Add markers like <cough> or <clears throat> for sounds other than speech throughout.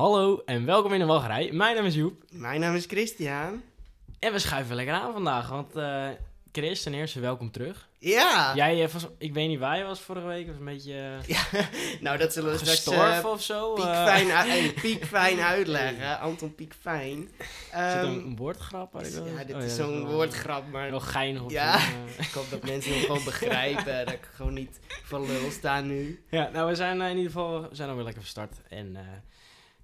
Hallo en welkom in de wachtrij. Mijn naam is Joep Mijn naam is Christian. en we schuiven lekker aan vandaag. Want eh, Chris, ten eerste welkom terug. Ja. Jij, eh, was, ik weet niet waar je was vorige week, was een beetje eh, Ja, <laughs> nou dat zullen we straks gestorven eh, of zo. eh. piekfijn, <laughs> eh, piekfijn uitleggen. Anton Piekfijn. Is het Ehm, een, een woordgrap? waar ik wel- ja, dit Oh is zo'n woordgrap, maar Wel geinig op Ja. <laughs> eh. ik hoop dat mensen hem gewoon begrijpen. dat ik gewoon niet van lul sta nu. Ja, nou we zijn eh, in ieder geval we zijn alweer lekker verstart. En eh,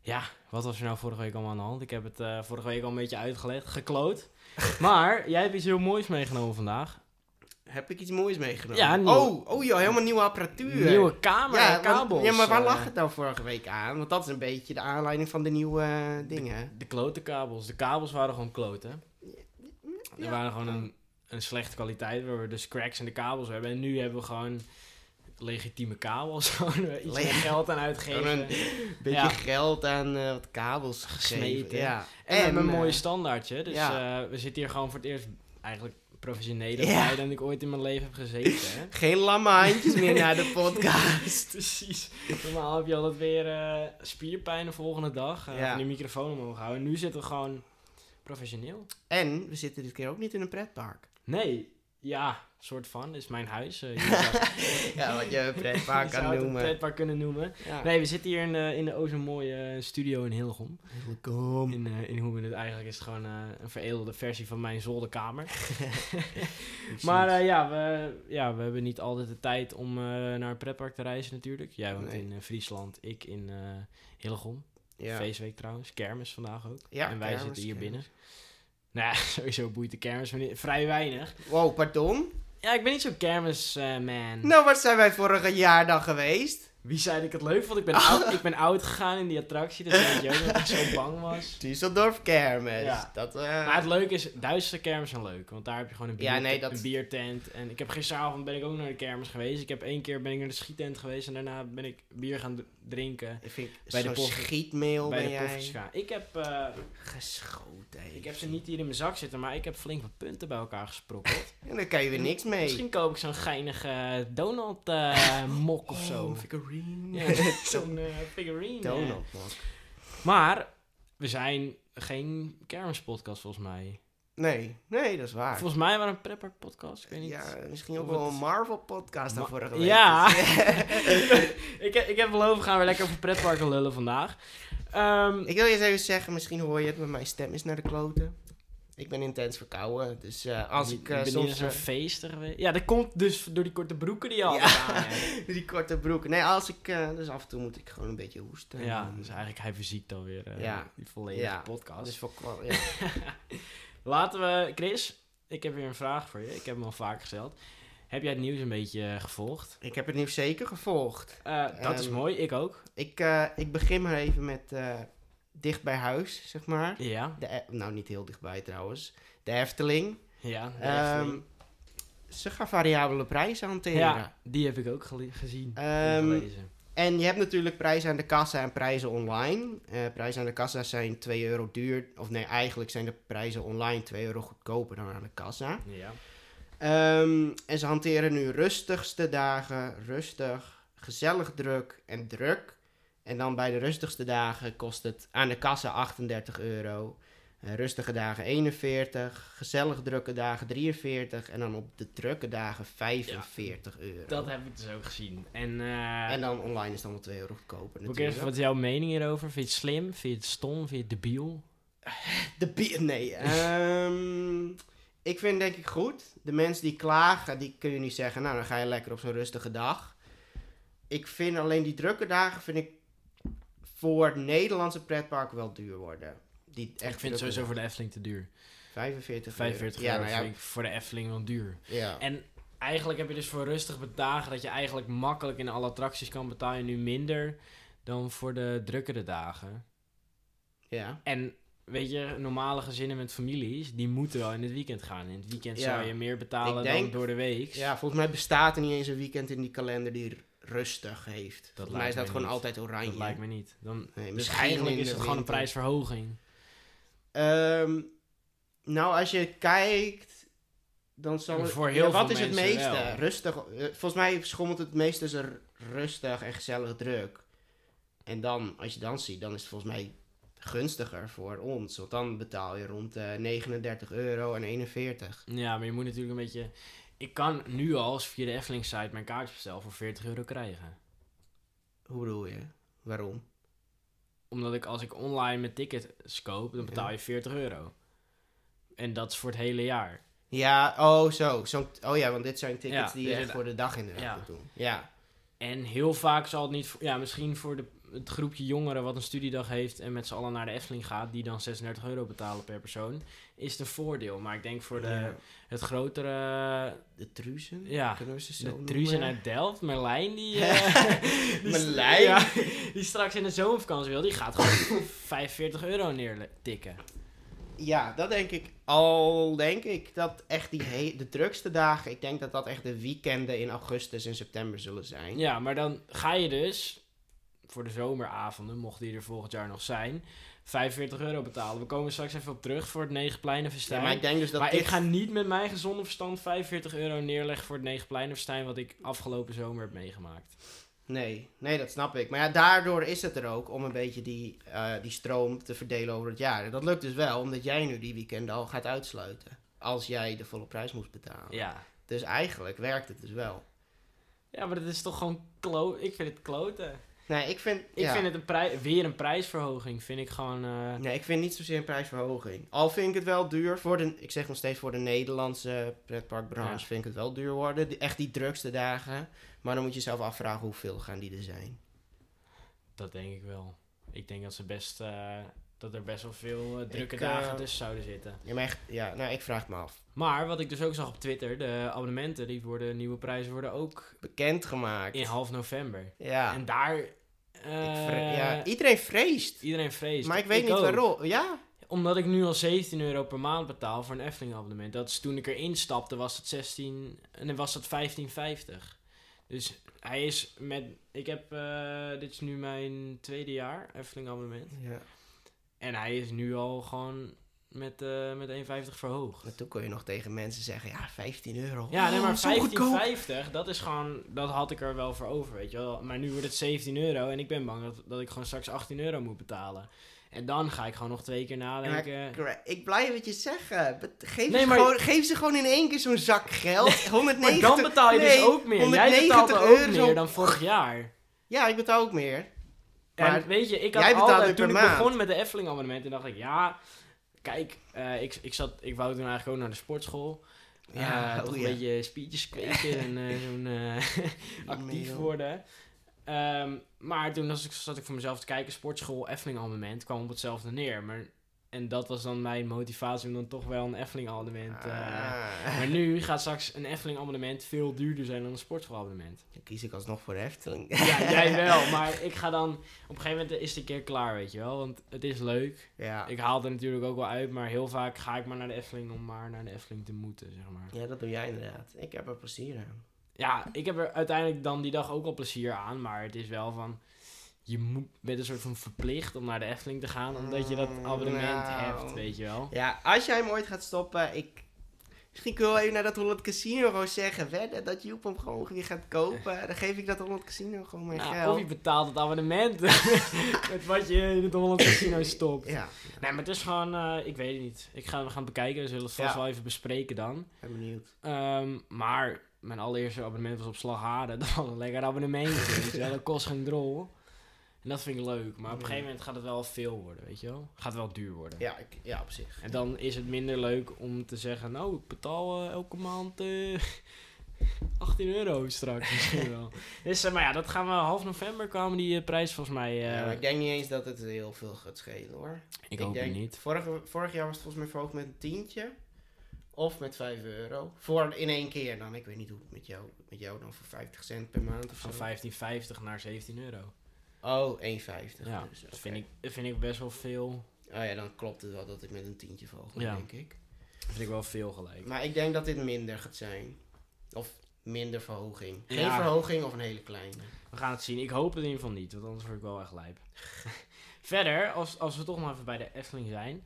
ja, wat was er nou vorige week allemaal aan de hand? Ik heb het eh, vorige week al een beetje uitgelegd, gekloot. <laughs> Maar jij hebt iets heel moois meegenomen vandaag. Heb ik iets moois meegenomen? Ja, Oh, oh joh, helemaal nieuwe apparatuur. Nieuwe kamer, ja, kabels. ja, maar waar eh, lag het nou vorige week aan? Want dat is een beetje de aanleiding van de nieuwe eh, dingen. De klote kabels. De kabels waren gewoon kloten. Er Ja. waren gewoon een, een slechte kwaliteit, waar we dus cracks in de kabels hebben. En nu hebben we gewoon legitieme kabels. <laughs> Gewoon iets Le- geld aan uitgeven. een beetje Ja. geld aan eh, wat kabels. Gesmeten. Ja. En, we hebben een eh, mooi standaardje. Dus ja. eh, we zitten hier gewoon voor het eerst eigenlijk professioneler Ja. bij dan ik ooit in mijn leven heb gezeten. Hè? <laughs> Geen lamme handjes meer naar de podcast. <laughs> Precies. Normaal heb je altijd weer spierpijn de volgende dag. Ja. van die microfoon omhoog houden. Nu zitten we gewoon professioneel. En we zitten dit keer ook niet in een pretpark. Nee, ja, soort van. Is mijn huis. eh, <laughs> Ja, wat je <laughs> pretpark kan het een noemen. pretpark kunnen noemen. Ja. Nee, we zitten hier in de, in de o mooie eh, studio in Hillegom. Welkom. In, eh in hoe we het eigenlijk is het gewoon een veredelde versie van mijn zolderkamer. <laughs> Maar ja, we, ja, we hebben niet altijd de tijd om naar een pretpark te reizen natuurlijk. Jij woont Nee. in Friesland, ik in Hillegom. ja. Feestweek trouwens, kermis vandaag ook. Ja, en wij kermis, zitten hier kermis. binnen. Nou ja, sowieso boeit de kermis vrij weinig. Wow, pardon? Ja, ik ben niet zo'n kermisman. man. Nou, waar zijn wij vorig jaar dan geweest? Wie zei dat ik het leuk vond? Ik ben, <laughs> oud, ik ben oud gegaan in die attractie, dus weet je ook dat ik zo bang was. <laughs> Düsseldorf Kermis. Ja. Dat, eh, Maar het leuke is, Duitse kermis zijn leuk, want daar heb je gewoon een, bier, Ja, nee, dat- een biertent. En ik heb gisteravond ben ik ook naar de kermis geweest. Ik heb één keer ben ik naar de schiettent geweest en daarna ben ik bier gaan d- drinken ik bij de pof- schietmail bij ben de jij gaan. Ik heb, eh, geschoten. ik heb ze niet hier in mijn zak zitten, maar ik heb flink wat punten bij elkaar gesprokkeld. <laughs> En dan kan je weer niks mee. Misschien koop ik zo'n geinige Donald eh, <laughs> mok of zo. Oh, figurine. Ja, <laughs> zo'n eh, figurine. Donald. Maar we zijn geen kermispodcast volgens mij. Nee, nee, dat is waar. Volgens mij waren een prepper podcast. Ik weet niet. Ja, misschien ook wel het- een Marvel podcast Ma- vorige week. Ja. <laughs> Ik, heb- ik heb beloofd, gaan we lekker over pretparken lullen vandaag. Ehm, Ik wil je eens even zeggen, misschien hoor je het, maar mijn stem is naar de kloten. Ik ben intens verkouden, dus eh, als je- ik eh, bent soms... een eh, feesten geweest. Ja, dat komt dus door die korte broeken die je altijd Ja. aan hebt. <laughs> die korte broeken. Nee, als ik... dus af en toe moet ik gewoon een beetje hoesten. Ja, dus eigenlijk hij verziekt alweer Ja. die volledige Ja. podcast. Dus voor ja. <laughs> Laten we, Chris, ik heb weer een vraag voor je. Ik heb hem al vaak gesteld. Heb jij het nieuws een beetje eh, gevolgd? Ik heb het nieuws zeker gevolgd. Eh, dat is Ehm, mooi, ik ook. Ik, eh, ik begin maar even met dicht bij huis, zeg maar. Ja, De, E- nou, niet heel dichtbij trouwens. De Efteling. ja. de Ehm, ze gaan variabele prijzen hanteren. ja, die heb ik ook gele- gezien. en gelezen. En je hebt natuurlijk prijzen aan de kassa en prijzen online. Eh, prijzen aan de kassa zijn 2 euro duur. Of nee, eigenlijk zijn de prijzen online 2 euro goedkoper dan aan de kassa. Ja. Ehm, en ze hanteren nu rustigste dagen, rustig, gezellig druk en druk. En dan bij de rustigste dagen kost het aan de kassa 38 euro. Eh, rustige dagen 41, gezellig drukke dagen 43 en dan op de drukke dagen 45 euro. Dat heb ik dus ook gezien. En, eh En dan online is het allemaal 2 euro goedkoper natuurlijk. wat is jouw mening hierover? Vind je het slim? Vind je het stom? Vind je het debiel? <laughs> De bi- nee. ehm, ik vind denk ik goed. De mensen die klagen, die kun je niet zeggen, nou dan ga je lekker op zo'n rustige dag. Ik vind alleen die drukke dagen, vind ik voor Nederlandse pretparken wel duur worden. Die echt ik vind het sowieso voor de Efteling te duur. 45 45 euro. Ja, nou vind ik voor de Efteling wel duur. ja. ja. En eigenlijk heb je dus voor rustig dagen dat je eigenlijk makkelijk in alle attracties kan betaal je nu minder dan voor de drukkere dagen. ja. En weet je, normale gezinnen met families, die moeten wel in het weekend gaan. In het weekend Ja. zou je meer betalen denk- dan door de week. Ja, volgens mij bestaat er niet eens een weekend in die kalender die rustig heeft. volgens mij lijkt is dat gewoon niet. altijd oranje. Dat lijkt me niet. Dan, Nee, dus misschien eigenlijk is het gewoon een prijsverhoging. Ehm, nou, als je kijkt, dan zal het... Voor heel ja, wat veel is het meeste? wel. Rustig. eh, volgens mij schommelt het meeste tussen rustig en gezellig druk. En dan, als je dan ziet, dan is het volgens mij gunstiger voor ons. Want dan betaal je rond de 39 euro en 41. Ja, maar je moet natuurlijk een beetje... Ik kan nu al als via de Efteling site mijn kaartje bestellen voor 40 euro krijgen. Hoe bedoel je? Waarom? Omdat ik als ik online mijn tickets koop, dan betaal je 40 euro. En dat is voor het hele jaar. Ja, oh zo. Zo- oh ja, want dit zijn tickets Ja, die je dus echt het- voor de dag inderdaad Ja. moet doen. Ja. En heel vaak zal het niet... voor- Ja, misschien voor de, het groepje jongeren wat een studiedag heeft... en met z'n allen naar de Efteling gaat... die dan 36 euro betalen per persoon... is een voordeel. Maar ik denk voor de, Ja. het grotere... De Truzen? Ja, Kunnen ze De? Truzen uit Delft, Merlijn, die, eh, <laughs> <laughs> die, Merlijn? ja, die straks in de zomervakantie wil, die gaat gewoon <laughs> voor 45 euro neertikken. Ja, dat denk ik. Al denk ik dat echt die he- de drukste dagen, ik denk dat dat echt de weekenden in augustus en september zullen zijn. Ja, maar dan ga je dus voor de zomeravonden, mocht die er volgend jaar nog zijn, 45 euro betalen. We komen straks even op terug voor het Negenpleinenfestijn. Ja, maar ik denk dus dat maar dit... ik ga niet met mijn gezonde verstand 45 euro neerleggen voor het Negenpleinenfestijn, wat ik afgelopen zomer heb meegemaakt. Nee, nee, dat snap ik. Maar ja, daardoor is het er ook om een beetje die, eh, die stroom te verdelen over het jaar. En dat lukt dus wel, omdat jij nu die weekenden al gaat uitsluiten. Als jij de volle prijs moest betalen. Ja. Dus eigenlijk werkt het dus wel. Ja, maar dat is toch gewoon klo Ik vind het kloten. Nee, ik vind... Ik ja. vind het een prij weer een prijsverhoging. Vind ik gewoon. eh, Nee, ik vind niet zozeer een prijsverhoging. Al vind ik het wel duur voor de... Ik zeg nog steeds voor de Nederlandse pretparkbranche Ja. vind ik het wel duur worden. Die- Echt die drukste dagen. Maar dan moet je jezelf afvragen hoeveel gaan die er zijn. Dat denk ik wel. Ik denk dat ze best. eh, dat er best wel veel eh, drukke Ik, eh, dagen tussen zouden zitten. Ja, maar echt, ja, nou, ik vraag het me af. Maar wat ik dus ook zag op Twitter, de abonnementen, die worden, nieuwe prijzen worden ook Bekendgemaakt. in half november. Ja. En daar. Eh, ja. Iedereen vreest. Iedereen vreest. Maar ik weet niet ook. waarom. Ja? Omdat ik nu al 17 euro per maand betaal voor een Efteling abonnement. Dat is toen ik erin stapte, was het 16 en dan was het 15,50. Dus hij is met. Ik heb. dit is nu mijn tweede jaar Efteling abonnement. ja. En hij is nu al gewoon met, eh met 1,50 verhoogd. Maar toen kon je nog tegen mensen zeggen, ja, 15 euro. Ja, nee, Oh, maar zo goedkoop. 15,50, dat is gewoon, dat had ik er wel voor over, weet je wel. Maar nu wordt het 17 euro en ik ben bang dat, dat ik gewoon straks 18 euro moet betalen. En dan ga ik gewoon nog twee keer nadenken. Ik blijf het je zeggen. Geef, Nee, maar- gewoon, geef ze gewoon in één keer zo'n zak geld. 190, maar dan betaal je nee, dus ook meer. Jij 190 betaalde ook meer dan vorig jaar. Ja, ik betaal ook meer. Maar en weet je, ik had jij altijd, toen ik maand. begon met de Efteling abonnement, toen dacht ik, ja, kijk, eh, ik, ik, zat, ik wou toen eigenlijk ook naar de sportschool. Ja, Ja, oh toch ja. een beetje spiertjes kweken en eh, <laughs> zo'n eh, <laughs> actief worden. Ehm, maar toen was ik, zat ik voor mezelf te kijken, sportschool, Efteling abonnement, kwam op hetzelfde neer. Maar, en dat was dan mijn motivatie om dan toch wel een Efteling abonnement. eh, Ah. maar nu gaat straks een Efteling abonnement veel duurder zijn dan een sportschool abonnement. Dan kies ik alsnog voor de Efteling. Ja, jij <laughs> wel, maar ik ga dan, op een gegeven moment is het een keer klaar, weet je wel. Want het is leuk. Ja. Ik haal er natuurlijk ook wel uit, maar heel vaak ga ik maar naar de Efteling om maar naar de Efteling te moeten, zeg maar. ja, dat doe jij inderdaad. Ik heb er plezier aan. Ja, ik heb er uiteindelijk dan die dag ook al plezier aan, maar het is wel van... Je moet, bent een soort van verplicht om naar de Efteling te gaan, omdat je dat Mm, abonnement nou. hebt, weet je wel. Ja, als jij hem ooit gaat stoppen, ik... Misschien kun je wel even naar dat 100 Casino gewoon zeggen, wedden dat Joep hem gewoon weer gaat kopen. Dan geef ik dat 100 Casino gewoon mijn Nou, geld. of je betaalt het abonnement <laughs> met wat je in het Holland Casino stopt. Ja, Nee, maar het is gewoon, eh, ik weet het niet. Ik ga, we gaan het bekijken, we zullen het vast Ja. wel even bespreken dan. ben benieuwd. Ehm, maar mijn allereerste abonnement was op Slagharen. <laughs> Dat was een lekker wel. Dat kost geen drol. En dat vind ik leuk. Maar op een gegeven moment gaat het wel veel worden, weet je wel. Gaat wel duur worden. Ja, ik, ja, op zich. En dan is het minder leuk om te zeggen... Nou, ik betaal eh, elke maand eh <laughs> 18 euro straks misschien wel. <laughs> Dus, eh, maar ja, dat gaan we half november kwamen die prijs volgens mij... ja, maar ik denk niet eens dat het heel veel gaat schelen hoor. ik hoop het denk, niet. Vorige, vorig jaar was het volgens mij verhoogd met een tientje. Of met 5 euro. Voor in één keer dan. Ik weet niet hoe het met jou, met jou dan voor 50 cent per maand of zo. Van 15,50 naar 17 euro. Oh, 1,50. Ja, dus, dat vind ik, dat vind ik best wel veel. Oh ja, dan klopt het wel dat ik met een tientje val, Ja. denk ik. Dat vind ik wel veel gelijk. Maar ik denk dat dit minder gaat zijn. Of minder verhoging. Geen Ja. verhoging of een hele kleine. We gaan het zien. Ik hoop het in ieder geval niet, want anders word ik wel echt lijp. <laughs> Verder, als, als we toch nog even bij de Efteling zijn.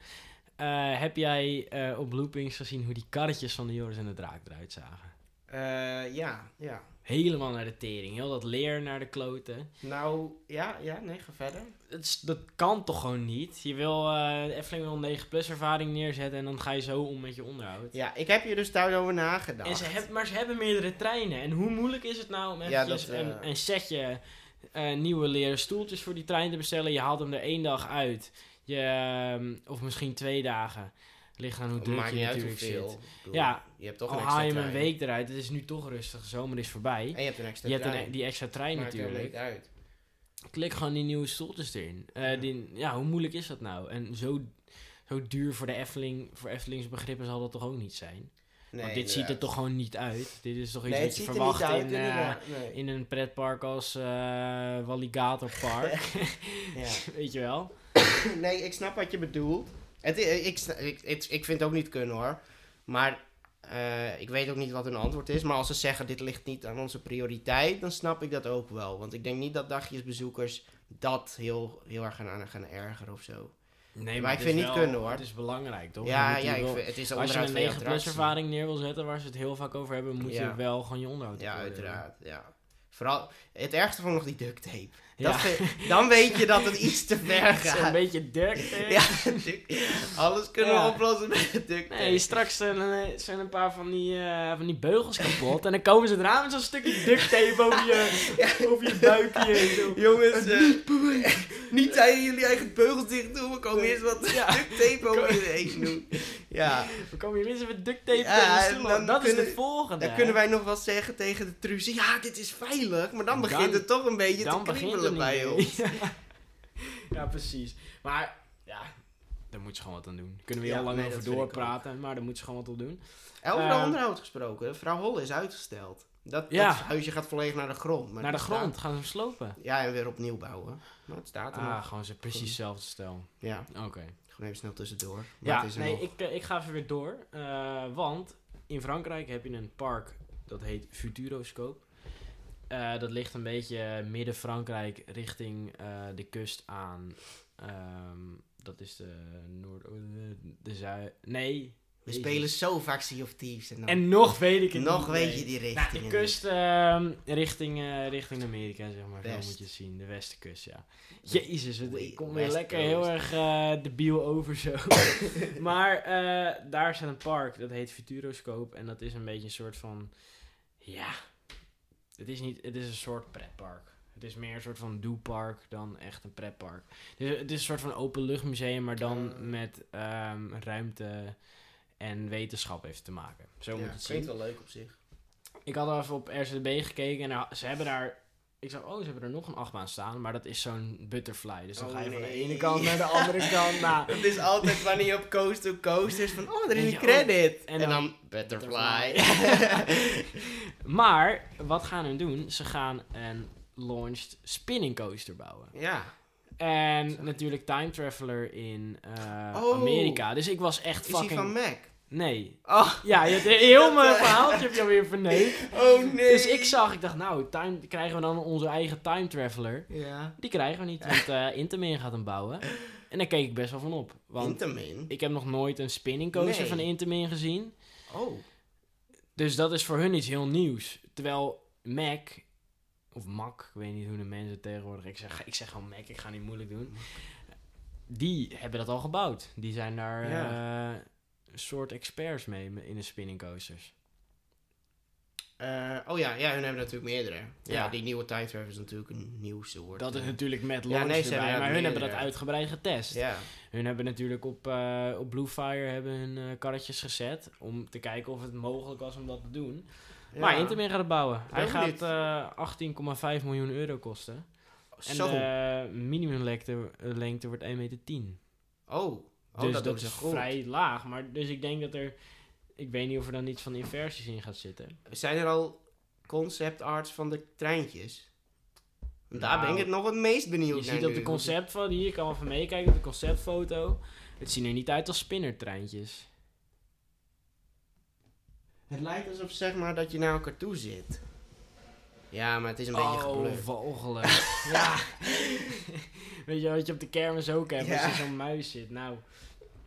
eh, heb jij eh, op loopings gezien hoe die karretjes van de Joris en de Draak eruit zagen? Eh, ja, ja. Helemaal naar de tering. Heel dat leer naar de kloten. Nou, ja, ja, nee, ga verder. Het is- dat kan toch gewoon niet? Je wil de Efteling wil een 9 plus ervaring neerzetten en dan ga je zo om met je onderhoud. Ja, ik heb je dus daarover nagedacht. En ze hebben, maar ze hebben meerdere treinen. En hoe moeilijk is het nou om Ja, eventjes dat, eh, een, een setje eh, nieuwe leren stoeltjes voor die trein te bestellen? Je haalt hem er één dag uit. Je, ehm, of misschien twee dagen. Ligt aan hoe druk Maakt je niet uit natuurlijk hoeveel. zit. Bedoel, Ja, je hebt toch Al een haal extra je hem een week eruit. Het is nu toch rustig. De zomer is voorbij. En je hebt een extra Je hebt trein. een, die extra trein Maakt natuurlijk. uit. Klik gewoon die nieuwe stoeltjes erin. Eh, Ja. die, ja, hoe moeilijk is dat nou? En zo, zo duur voor de Efteling, voor Eftelings begrippen zal dat toch ook niet zijn? Nee, Want dit ziet er toch gewoon niet uit? Dit is toch iets Nee, wat je er verwacht uit, in, eh. Nee. in een pretpark als eh Walligator Park. <laughs> Ja. <laughs> Weet je wel? Nee, ik snap wat je bedoelt. Het, ik, ik, het- ik vind het ook niet kunnen hoor. Maar eh, ik weet ook niet wat hun antwoord is. Maar als ze zeggen dit ligt niet aan onze prioriteit, dan snap ik dat ook wel. Want ik denk niet dat dagjesbezoekers dat heel, heel erg gaan, gaan ergeren of zo. Nee, Maar ik het vind is niet wel- kunnen, hoor. Het is belangrijk, toch? Ja, ja die ik wel- vind, het is als je een van je 9 plus ervaring neer wil zetten, waar ze het heel vaak over hebben, moet Ja. je wel gewoon je onderhoud Ja, uiteraard. Ja. Vooral, het ergste vond ik nog die duct tape. Ja. Dat vind- dan weet je dat het <laughs> iets te ver gaat. beetje duct <laughs> tape. Ja, alles kunnen Ja. we oplossen met duct tape. Nee, straks zijn, er- zijn een paar van die, eh, van die beugels kapot. En dan komen ze eraan met zo'n stukje duct tape over je, over je buikje heen. Zo. Jongens, eh, niet tegen jullie eigen beugels dicht doen. We komen eerst wat duct tape over je heen doen. Ja, Dan kom je minstens met duct tape Ja, tegen de en dan Dat is kunnen- de volgende. dan kunnen wij nog wel zeggen tegen de truzie. Ja, dit is veilig. Maar dan begint het toch een beetje Dan te het kriebelen bij ons. <laughs> Ja. ja, precies. Maar ja, daar moet ze gewoon wat aan doen. Kunnen we Ja, heel lang nee, over doorpraten, maar daar moet ze gewoon wat op doen. Over Eh, onderhoud gesproken. Vrouw Holle is uitgesteld. Dat, Ja. dat huisje gaat volledig naar de grond. Maar Naar de het staat- grond, gaan ze hem slopen. Ja, en weer opnieuw bouwen. Maar het staat er Ah, nog. gewoon ze precies hetzelfde stel. Ja, Oké. Gewoon even snel tussendoor. Maar Ja, het is nee, nog. ik, eh, ik ga even weer door. eh, want in Frankrijk heb je een park dat heet Futuroscope. Eh, dat ligt een beetje midden Frankrijk richting de kust aan. Ehm, dat is de Noord... De, de Zuid... Nee. We Jezus. spelen zo vaak Sea of Thieves. En, dan En nog weet ik het nog niet. weet je die Nou, richting. de kust ehm, richting, eh, richting Amerika, zeg maar. Zo moet je het zien. De westenkust, ja. Jezus, het, ik kom weer lekker heel erg eh debiel over zo. <laughs> maar eh, daar is een park, dat heet Futuroscope. En dat is een beetje een soort van... Ja, het is, niet, het is een soort pretpark. Het is meer een soort van doepark dan echt een pretpark. Dus het is een soort van openluchtmuseum, maar dan Ah. met ehm, ruimte en wetenschap heeft te maken. Zo moet het klinkt zien. wel leuk op zich. Ik had even op RZB gekeken en er- ze hebben daar... Ik zag, oh, ze hebben er nog een achtbaan staan, maar dat is zo'n butterfly. Dus dan Oh, ga je van de ene kant naar de andere kant. <laughs> Nou, Het is altijd wanneer je op coast to coast is van, oh, er is En een je- credit. en En, dan- dan, butterfly. <laughs> maar, wat gaan hun doen? Ze gaan een launched spinning coaster bouwen. ja. En natuurlijk Time Traveler in eh, Oh. Amerika. Dus ik was echt Is fucking... hij van Mac? Nee. Oh, Ja, je hebt heel mijn verhaaltje heb je alweer verneukt. oh nee. Dus ik zag, ik dacht, nou, time, krijgen we dan onze eigen Time Traveler? Ja. Die krijgen we niet, want Intamin gaat hem bouwen. En daar keek ik best wel van op. Want Intamin. ik heb nog nooit een spinning coaster Nee. van Intamin gezien. Oh. Dus dat is voor hun iets heel nieuws. Terwijl Mac, of Mac, ik weet niet hoe de mensen tegenwoordig... Ik zeg, ik zeg gewoon Mac, ik ga niet moeilijk doen. Die hebben dat al gebouwd. Die zijn daar Ja. eh, soort experts mee in de spinning coasters. Eh, oh ja, ja, hun hebben natuurlijk meerdere. Ja, Ja. die nieuwe Time Traveler is natuurlijk een nieuw soort. Dat is eh, natuurlijk met Ja, launch nee, ze erbij, hebben maar hun hebben dat uitgebreid getest. Ja. Hun hebben natuurlijk op, eh, op Bluefire hebben hun karretjes gezet om te kijken of het mogelijk was om dat te doen. Maar Ja. Intermin gaat het bouwen. Hij gaat benieuwd. eh 18,5 miljoen euro kosten. En Zo. de minimumlengte lengte wordt 1,10 meter. oh. Oh, dus dat, is goed. vrij laag. Maar dus ik denk dat er... Ik weet niet of er dan iets van inversies in gaat zitten. Zijn er al concept arts van de treintjes? Daar ben Nou, ik het nog het meest benieuwd Je naar ziet op de conceptfoto, hier kan even meekijken op de conceptfoto. Het zien er niet uit als spinnertreintjes. Het lijkt alsof zeg maar dat je naar elkaar toe zit. Ja, maar het is een beetje Oh, walgelijk. <laughs> ja. Weet je wat je op de kermis ook hebt als je zo'n muis zit? Nou,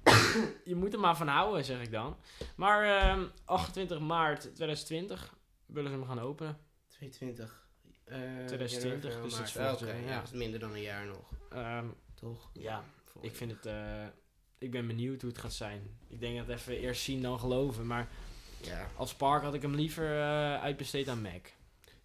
<coughs> je moet er maar van houden, zeg ik dan. Maar ehm, 28 maart 2020 willen ze hem gaan openen. 22. eh, 2020, januari, dus dat is volgend maart. jaar, Oké, ja. is minder dan een jaar nog, Ehm, toch? ja, ik vind het... eh, ik ben benieuwd hoe het gaat zijn. Ik denk dat even eerst zien dan geloven. Maar Ja. als park had ik hem liever eh, uitbesteed aan Mac.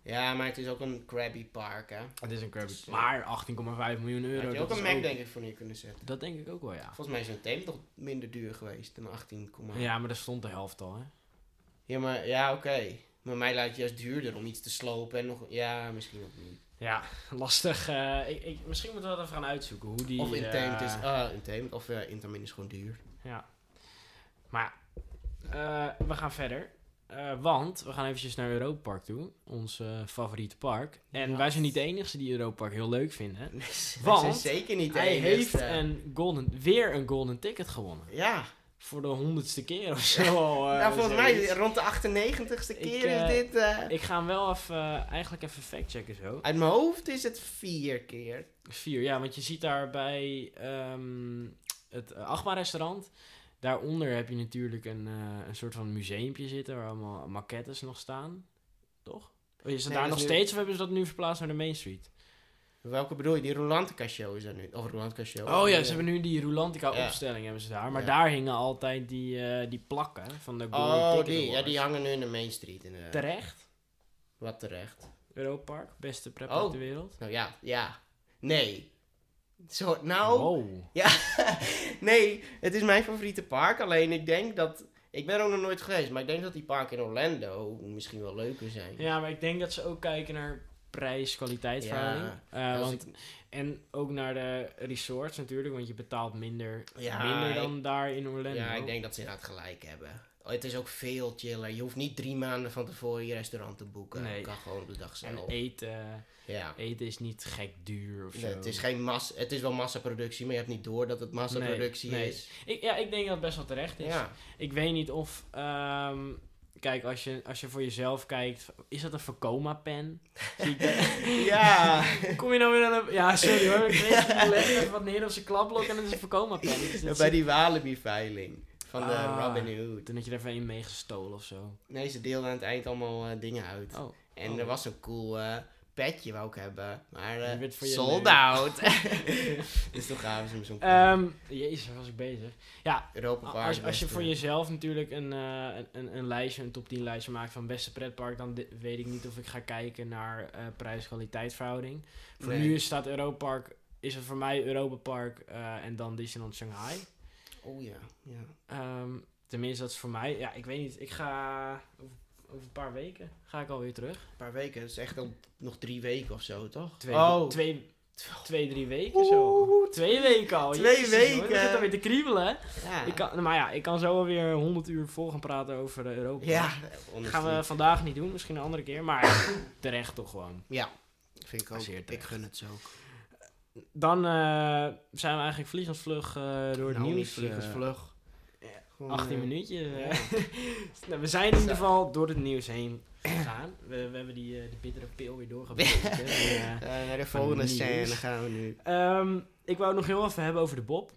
Ja, maar het is ook een crabby park, hè. Het is een Kirby. Dus, eh, Maar 18,5 miljoen euro. Had je ook een Mac, denk ik, voor neer kunnen zetten. Dat denk ik ook wel, ja. Volgens mij is een thema toch minder duur geweest dan 18, Ja, maar daar stond de helft al, hè. Ja, maar ja, oké. Maar mij lijkt het juist duurder om iets te slopen en nog... Ja, misschien ook niet. Ja, <laughs> lastig. eh, ik, ik, misschien moeten we dat even gaan uitzoeken. Hoe die, of Intamed eh, is... Intamed. Of uh, Intamin is gewoon duur. Ja. Maar eh, we gaan verder. Eh, want we gaan eventjes naar Europa Park toe. Ons eh, favoriete park. En Ja. wij zijn niet de enige die Europa Park heel leuk vinden. <laughs> Want zijn zeker niet de Hij enigste. heeft een golden, weer een golden ticket gewonnen. Ja. Voor de honderdste keer of zo. al, <laughs> eh, nou, volgens mij rond de 98ste Ik, keer is dit... Ik ga hem wel even, eigenlijk even factchecken zo. Uit mijn hoofd is het vier keer. Vier, ja, want je ziet daar bij ehm, het Achtbaan-restaurant. Daaronder heb je natuurlijk een, eh, een soort van museumpje zitten waar allemaal maquettes nog staan. Toch? Oh, Is Nee, daar dat nog nu- steeds of hebben ze dat nu verplaatst naar de Main Street? Welke bedoel je? Die Rolantica show is er nu. Of Rolantica show. Oh ja, ze hebben nu die Rulantica Ja. opstelling hebben ze daar. Maar Ja. daar hingen altijd die, eh, die plakken van de Golden Oh, die. Ja, die hangen nu in de Main Street inderdaad. Terecht. Wat terecht. Europa Park, beste pretpark Oh. ter wereld. Nou ja, ja. Nee. Zo, nou... Wow. <laughs> nee, het is mijn favoriete park. Alleen ik denk dat... Ik ben er ook nog nooit geweest, maar ik denk dat die parken in Orlando misschien wel leuker zijn. Ja, maar ik denk dat ze ook kijken naar prijs-kwaliteit. Ja, Eh, want ik- En ook naar de resorts natuurlijk, want je betaalt minder, Ja, minder ik- dan daar in Orlando. ja, ik denk dat ze inderdaad gelijk hebben. Het is ook veel chiller. Je hoeft niet drie maanden van tevoren je restaurant te boeken. Nee. Je kan gewoon op de dag En zelf. eten, Ja. eten is niet gek duur of zo. Nee, het, is geen massa, het is wel massaproductie, maar je hebt niet door dat het massaproductie Nee, nee. is. ik, ja, ik denk dat het best wel terecht is. Ja. Ik weet niet of... ehm, kijk, als je, als je voor jezelf kijkt, is dat een Vekoma pen? <laughs> Ja. <laughs> Kom je nou weer aan een... Ja, sorry hoor. Ik weet niet, <laughs> ik leg even wat neer op zijn klapblok en het is een Vekoma pen. Dus Bij die Walibi-veiling van de Ah. Robin Hood. Toen had je er even een meegestolen of zo. Nee, ze deelden aan het eind allemaal eh, dingen uit. Oh. En Oh. er was een cool eh, petje wou ik hebben. Maar eh sold neus. out. dus toen gaven ze me zo'n Ehm jezus, waar was ik bezig? Ja, Europa Park. als, als je voor jezelf natuurlijk een, eh, een, een, lijstje, een top 10 lijstje maakt van beste pretpark, dan weet ik niet of ik ga kijken naar eh prijs-kwaliteit verhouding. Voor Nee. nu staat Europa Park, is het voor mij Europa Park eh, en dan Disneyland Shanghai. Oh ja, ja. Ehm, tenminste, dat is voor mij. Ja, ik weet niet. Ik ga over, over een paar weken ga ik alweer terug. Een paar weken. Dat is echt al nog drie weken of zo, toch? Twee, oh. twee, twee, drie weken zo. Twee weken al. Twee Jezus, weken. hoor. Het begint alweer te kriebelen? Ja. Ik kan, maar ja, ik kan zo alweer 100 uur vol gaan praten over de Europa. Ja. Dat gaan we vandaag niet doen, misschien een andere keer. Maar <coughs> terecht toch gewoon. Ja. Vind ik ook. Ik gun het zo ook. Dan eh, zijn we eigenlijk vliegensvlug eh door het Nou, nieuws. vliegensvlug. ja, Gewoon, 18 eh, minuutjes. ja. eh. <laughs> nou, we zijn in ieder geval door het nieuws heen gegaan. We, we hebben die, eh, bittere pil weer eh, <laughs> Eh, naar de volgende scène gaan we nu. Ehm, ik wou het nog heel even hebben over de Bob.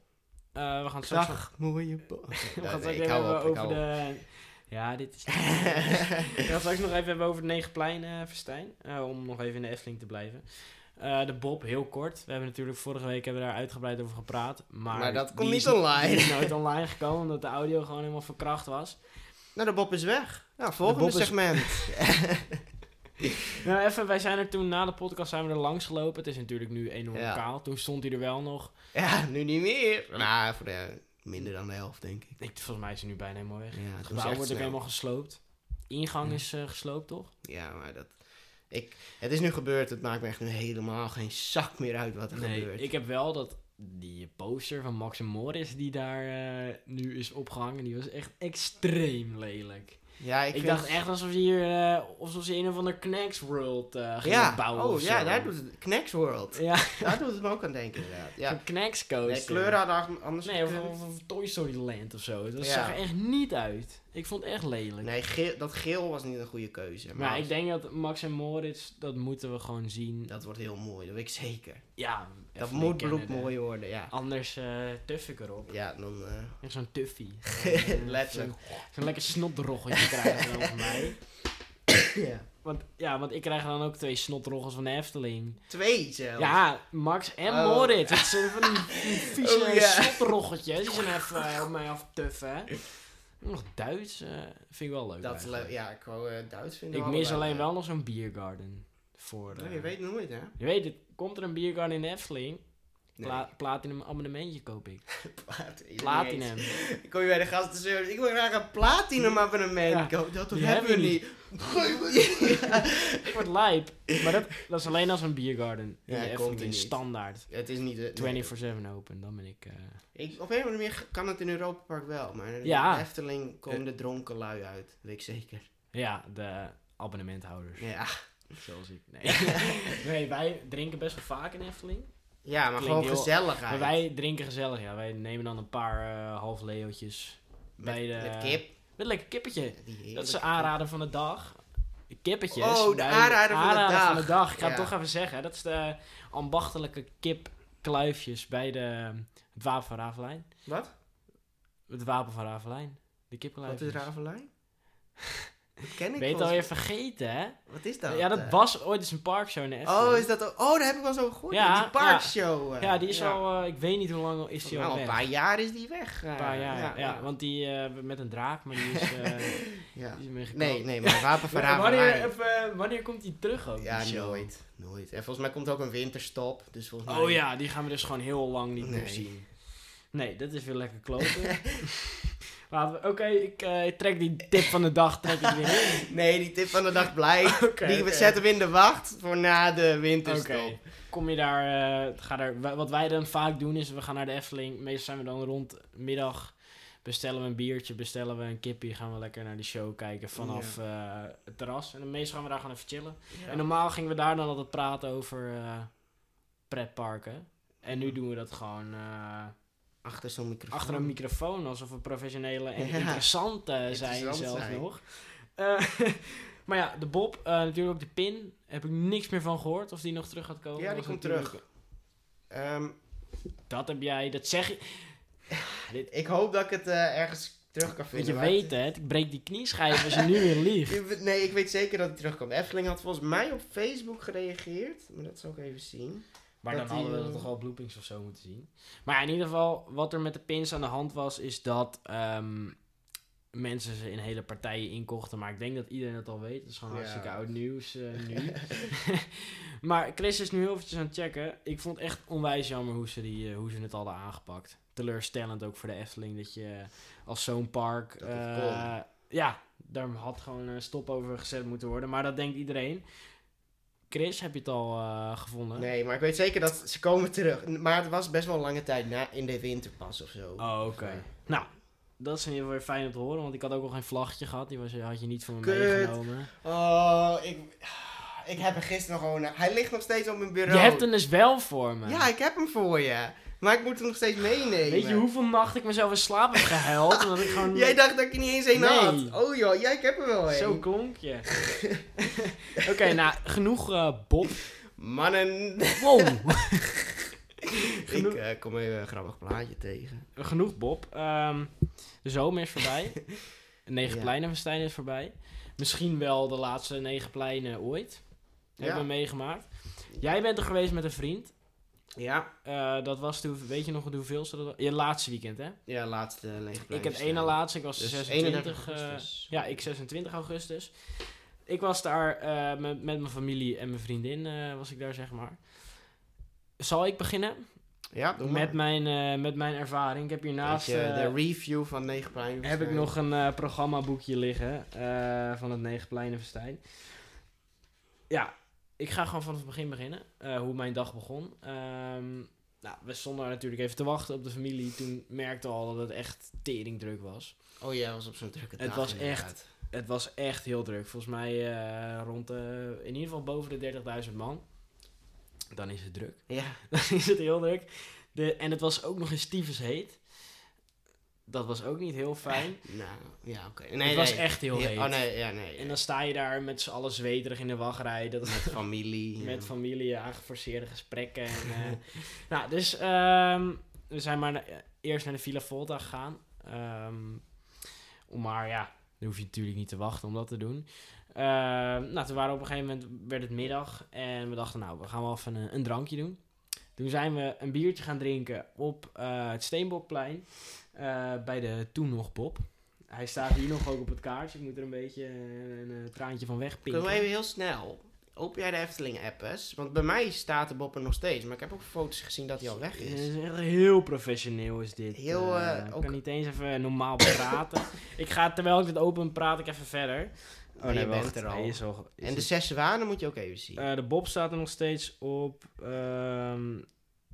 Eh, we gaan het straks, Dag, mooie bo- <laughs> we gaan straks ik even hebben op, over de... Ja, dit is... we gaan het straks nog even hebben over de Negenplein eh eh, om nog even in de Efteling te blijven. Eh, de Bob, heel kort. We hebben natuurlijk vorige week hebben we daar uitgebreid over gepraat. Maar, Maar dat komt is- niet online. Die is nooit online gekomen, omdat de audio gewoon helemaal verkracht was. Nou, de Bob is weg. Nou, volgende is- segment. <laughs> <laughs> Nou, even, wij zijn er toen na de podcast zijn we er langs gelopen. Het is natuurlijk nu enorm Ja. kaal. Toen stond hij er wel nog. ja, nu niet meer. Nou, voor de, minder dan de helft, denk ik. Ik, volgens mij is hij nu bijna helemaal weg. Ja, Het gebouw wordt ook helemaal gesloopt. Ingang Ja. is eh, gesloopt, toch? Ja, maar dat... Ik, het is nu gebeurd. Het maakt me echt nu helemaal geen zak meer uit wat er gebeurt. ik heb wel dat die poster van Max en Morris die daar eh, nu is opgehangen, die was echt extreem lelijk. ja, Ik, ik, dacht echt alsof ze hier, eh, alsof ze een of ander Knacks World eh gingen Ja, bouwen oh ja, daar doet het... Knacks World. Ja, <laughs> Daar doet het me ook aan denken, inderdaad. Ja. een Knacks coaster. Nee, kleuren hadden anders Nee, of, gekund. of, of Toy Story Land of zo. Dat Ja. zag er echt niet uit. Ik vond het echt lelijk. Nee, geel, dat geel was niet een goede keuze. Maar, maar ik denk dat Max en Moritz, dat moeten we gewoon zien. dat wordt heel mooi, dat weet ik zeker. ja, Dat moet kennen, bloedmooi worden, ja. Anders eh tuff ik erop. Ja, dan... eh, Echt zo'n tuffie. <laughs> Letterlijk. Zo'n lekker snotdroggeltje krijgen dan <laughs> van mij. ja. Want, ja, want ik krijg dan ook twee snotroggels van de Efteling. Twee zelfs. Ja, Max en Oh. Moritz. Het zijn van die, die <laughs> vieze Oh, snotroggeltjes. Die zijn even eh, op mij aftuffen. Nog Duits eh, vind ik wel leuk Dat. Ja, ik wou eh, Duits vinden. Ik mis alleen ja. wel nog zo'n biergarden. Voor, Nee, eh, je weet nooit, hè? je weet het, komt er een biergarden in de Nee. Pla platinum abonnementje koop ik. <laughs> Platinum. Platinum. Ik kom je bij de gastenservice. Ik wil graag een platinum abonnement. Ja. Go, dat hebben we niet. Ja. <laughs> Ik word lijp. Maar dat, dat is alleen als een biergarden. In Ja, de komt niet. standaard. Het is niet... de- 24-7 open, dan ben ik... eh, Ik, op een of andere manier kan het in Europa Park wel. Maar in Ja. de Efteling komen de dronken lui uit. Weet ik zeker. ja, de abonnementhouders. Ja, Zoals ik. Nee. <laughs> nee, wij drinken best wel vaak in Efteling. Ja maar gewoon heel- gezelligheid. Maar wij drinken gezellig, ja. Wij nemen dan een paar eh half leeuwtjes. met, bij de, met kip. Met een lekker kippetje. Dat is heerlijke de aanrader van de dag. Kippetjes. Oh, de aanrader van de dag. van de dag. Ik ga het toch even zeggen. Dat is de ambachtelijke kipkluifjes bij de, het Wapen van Ravelijn. Wat? Het Wapen van Ravelijn. De Wat kipkluifjes. is Ravelijn? <laughs> Dat ken ik Ben je het alweer vergeten, hè? Wat is dat? ja, dat was ooit eens een parkshow in de Efteling. Oh, is dat ook- Oh, daar heb ik wel zo gehoord. Ja, Ja, die parkshow. eh. Ja, die is ja. al... eh, ik weet niet hoe lang is die al weg. een paar jaar is die weg. Een eh, paar jaar, ja. ja, Want die met een draak, maar die is... <laughs> ja. die is. Nee, nee, maar Wapen <laughs> Maar wanneer, even, wanneer komt die terug ook? Ja, nooit. Nooit. En volgens mij komt ook een winterstop. Dus volgens mij... Oh ja, die gaan we dus gewoon heel lang niet meer zien. Nee, dat is weer lekker kloten. <laughs> Laten we- Oké, ik eh, ik trek die tip van de dag trek ik weer in. <laughs> Nee, die tip van de dag blijft. <laughs> Oké, die zetten we in de wacht voor na de Oké, winterstop. kom je daar, eh, ga daar... wa- Wat wij dan vaak doen is, we gaan naar de Efteling. Meestal zijn we dan rond middag, bestellen we een biertje, bestellen we een kippie, gaan we lekker naar die show kijken vanaf eh, het terras. En dan meestal gaan we daar gewoon even chillen. Ja. En normaal gingen we daar dan altijd praten over pretparken. En nu doen we dat gewoon Achter zo'n microfoon. achter een microfoon, alsof we professionele en <laughs> Ja. interessant eh, zijn Interessant zijn. nog. Eh, <laughs> maar ja, de Bob, eh, natuurlijk ook de pin, heb ik niks meer van gehoord of die nog terug gaat komen. Ja, die komt terug. Ehm, Dat heb jij, dat zeg je. <laughs> Dit, ik hoop dat ik het eh, ergens terug kan want vinden. je weet het, ik breek die knieschijf als je nu weer liegt. het- Nee, ik weet zeker dat hij terugkomt. Efteling had volgens mij op Facebook gereageerd. Maar dat zal ik even zien. Maar Dat dan hadden we eh, toch wel bloopings of zo moeten zien. Maar ja, in ieder geval, wat er met de pins aan de hand was, is dat ehm, mensen ze in hele partijen inkochten. Maar ik denk dat iedereen het al weet. Dat is gewoon Ja. hartstikke oud nieuws eh, <laughs> nu. <laughs> maar Chris is nu heel eventjes aan het checken. Ik vond echt onwijs jammer hoe ze, die, eh, hoe ze het hadden aangepakt. Teleurstellend ook voor de Efteling. Dat je als zo'n park... Dat eh, ja, daar had gewoon een stop over gezet moeten worden. Maar dat denkt iedereen. Chris, heb je het al eh, gevonden? Nee, maar ik weet zeker dat ze komen terug. Maar het was best wel een lange tijd na, in de winterpas of zo. Oh, oké. Nou, dat is in ieder geval weer fijn om te horen, want ik had ook nog geen vlaggetje gehad. Die was, had je niet van me Kut. meegenomen. Oh, ik, ik heb hem gisteren gewoon... Hij ligt nog steeds op mijn bureau. Je hebt hem dus wel voor me. Ja, ik heb hem voor je. Maar ik moet hem nog steeds meenemen. Weet je hoeveel nachten ik mezelf in slaap heb gehuild? omdat ik gewoon... Jij dacht dat ik er niet eens een Nee. had. Oh joh, jij ik heb er wel een. Zo klonk je. <laughs> Oké, nou, genoeg eh, Bob. Mannen. Wow. <laughs> ik eh, kom even een grappig plaatje tegen. genoeg Bob. Ehm, de zomer is voorbij. <laughs> Negen Ja. pleinenfestijn is voorbij. Misschien wel de laatste negen pleinen ooit. Hebben Ja. we meegemaakt. Jij bent er geweest met een vriend. Ja. Eh, dat was toen, weet je nog de hoeveelste dat was? Je laatste weekend, hè? Ja, laatste lege Ik het ene laatste, ik was Dus 26. 31 eh, ja, ik 26 augustus. Ik was daar eh, met, met mijn familie en mijn vriendin, was ik daar, zeg maar. Zal ik beginnen? Ja, doe maar. Met mijn, met mijn ervaring. Ik heb hiernaast je, de review van Negenplein. heb ik nog een programmaboekje liggen van het Negenpleinenfestijn. Ja, ik ga gewoon vanaf het begin beginnen. eh, hoe mijn dag begon. Ehm, nou, we stonden natuurlijk even te wachten op de familie. Toen merkte al dat het echt teringdruk was. Oh ja, was op zo'n drukke Het dag. was inderdaad. echt- Het was echt heel druk. Volgens mij eh, rond de, in ieder geval boven de 30.000 man. Dan is het druk. Ja. <laughs> Dan is het heel druk. De, en het was ook nog eens tyfus heet. Dat was ook niet heel fijn. Nou, ja, oké. Nee, het was echt heel Ja, heet. Oh nee, ja, nee. En dan sta je daar met z'n allen zweterig in de wachtrij. Dat Met familie. <laughs> ja. met familie, aangeforceerde gesprekken. En, eh, <laughs> nou, dus ehm, we zijn maar na- eerst naar de Villa Volta gegaan. Ehm, om maar, ja, dan hoef je natuurlijk niet te wachten om dat te doen. Eh, nou, toen waren we op een gegeven moment, werd het middag. En we dachten, nou, we gaan wel even een, een drankje doen. Toen zijn we een biertje gaan drinken op eh, het Steenbokplein. Eh, bij de toen nog Bob. Hij staat hier nog ook op het kaartje. Ik moet er een beetje een, een, eh, traantje van wegpinken. Kunnen we even heel snel. Open jij de Efteling-app eens? Want bij mij staat de Bob er nog steeds. Maar ik heb ook foto's gezien dat hij al weg is. is echt heel professioneel is dit. Heel, Eh, eh, ik ook- kan niet eens even normaal praten. ik ga, terwijl ik dit open, praat ik even verder. Oh, je bent er al. Nee, is al is En de zes zwanen moet je ook even zien. eh, de Bob staat er nog steeds op. ehm,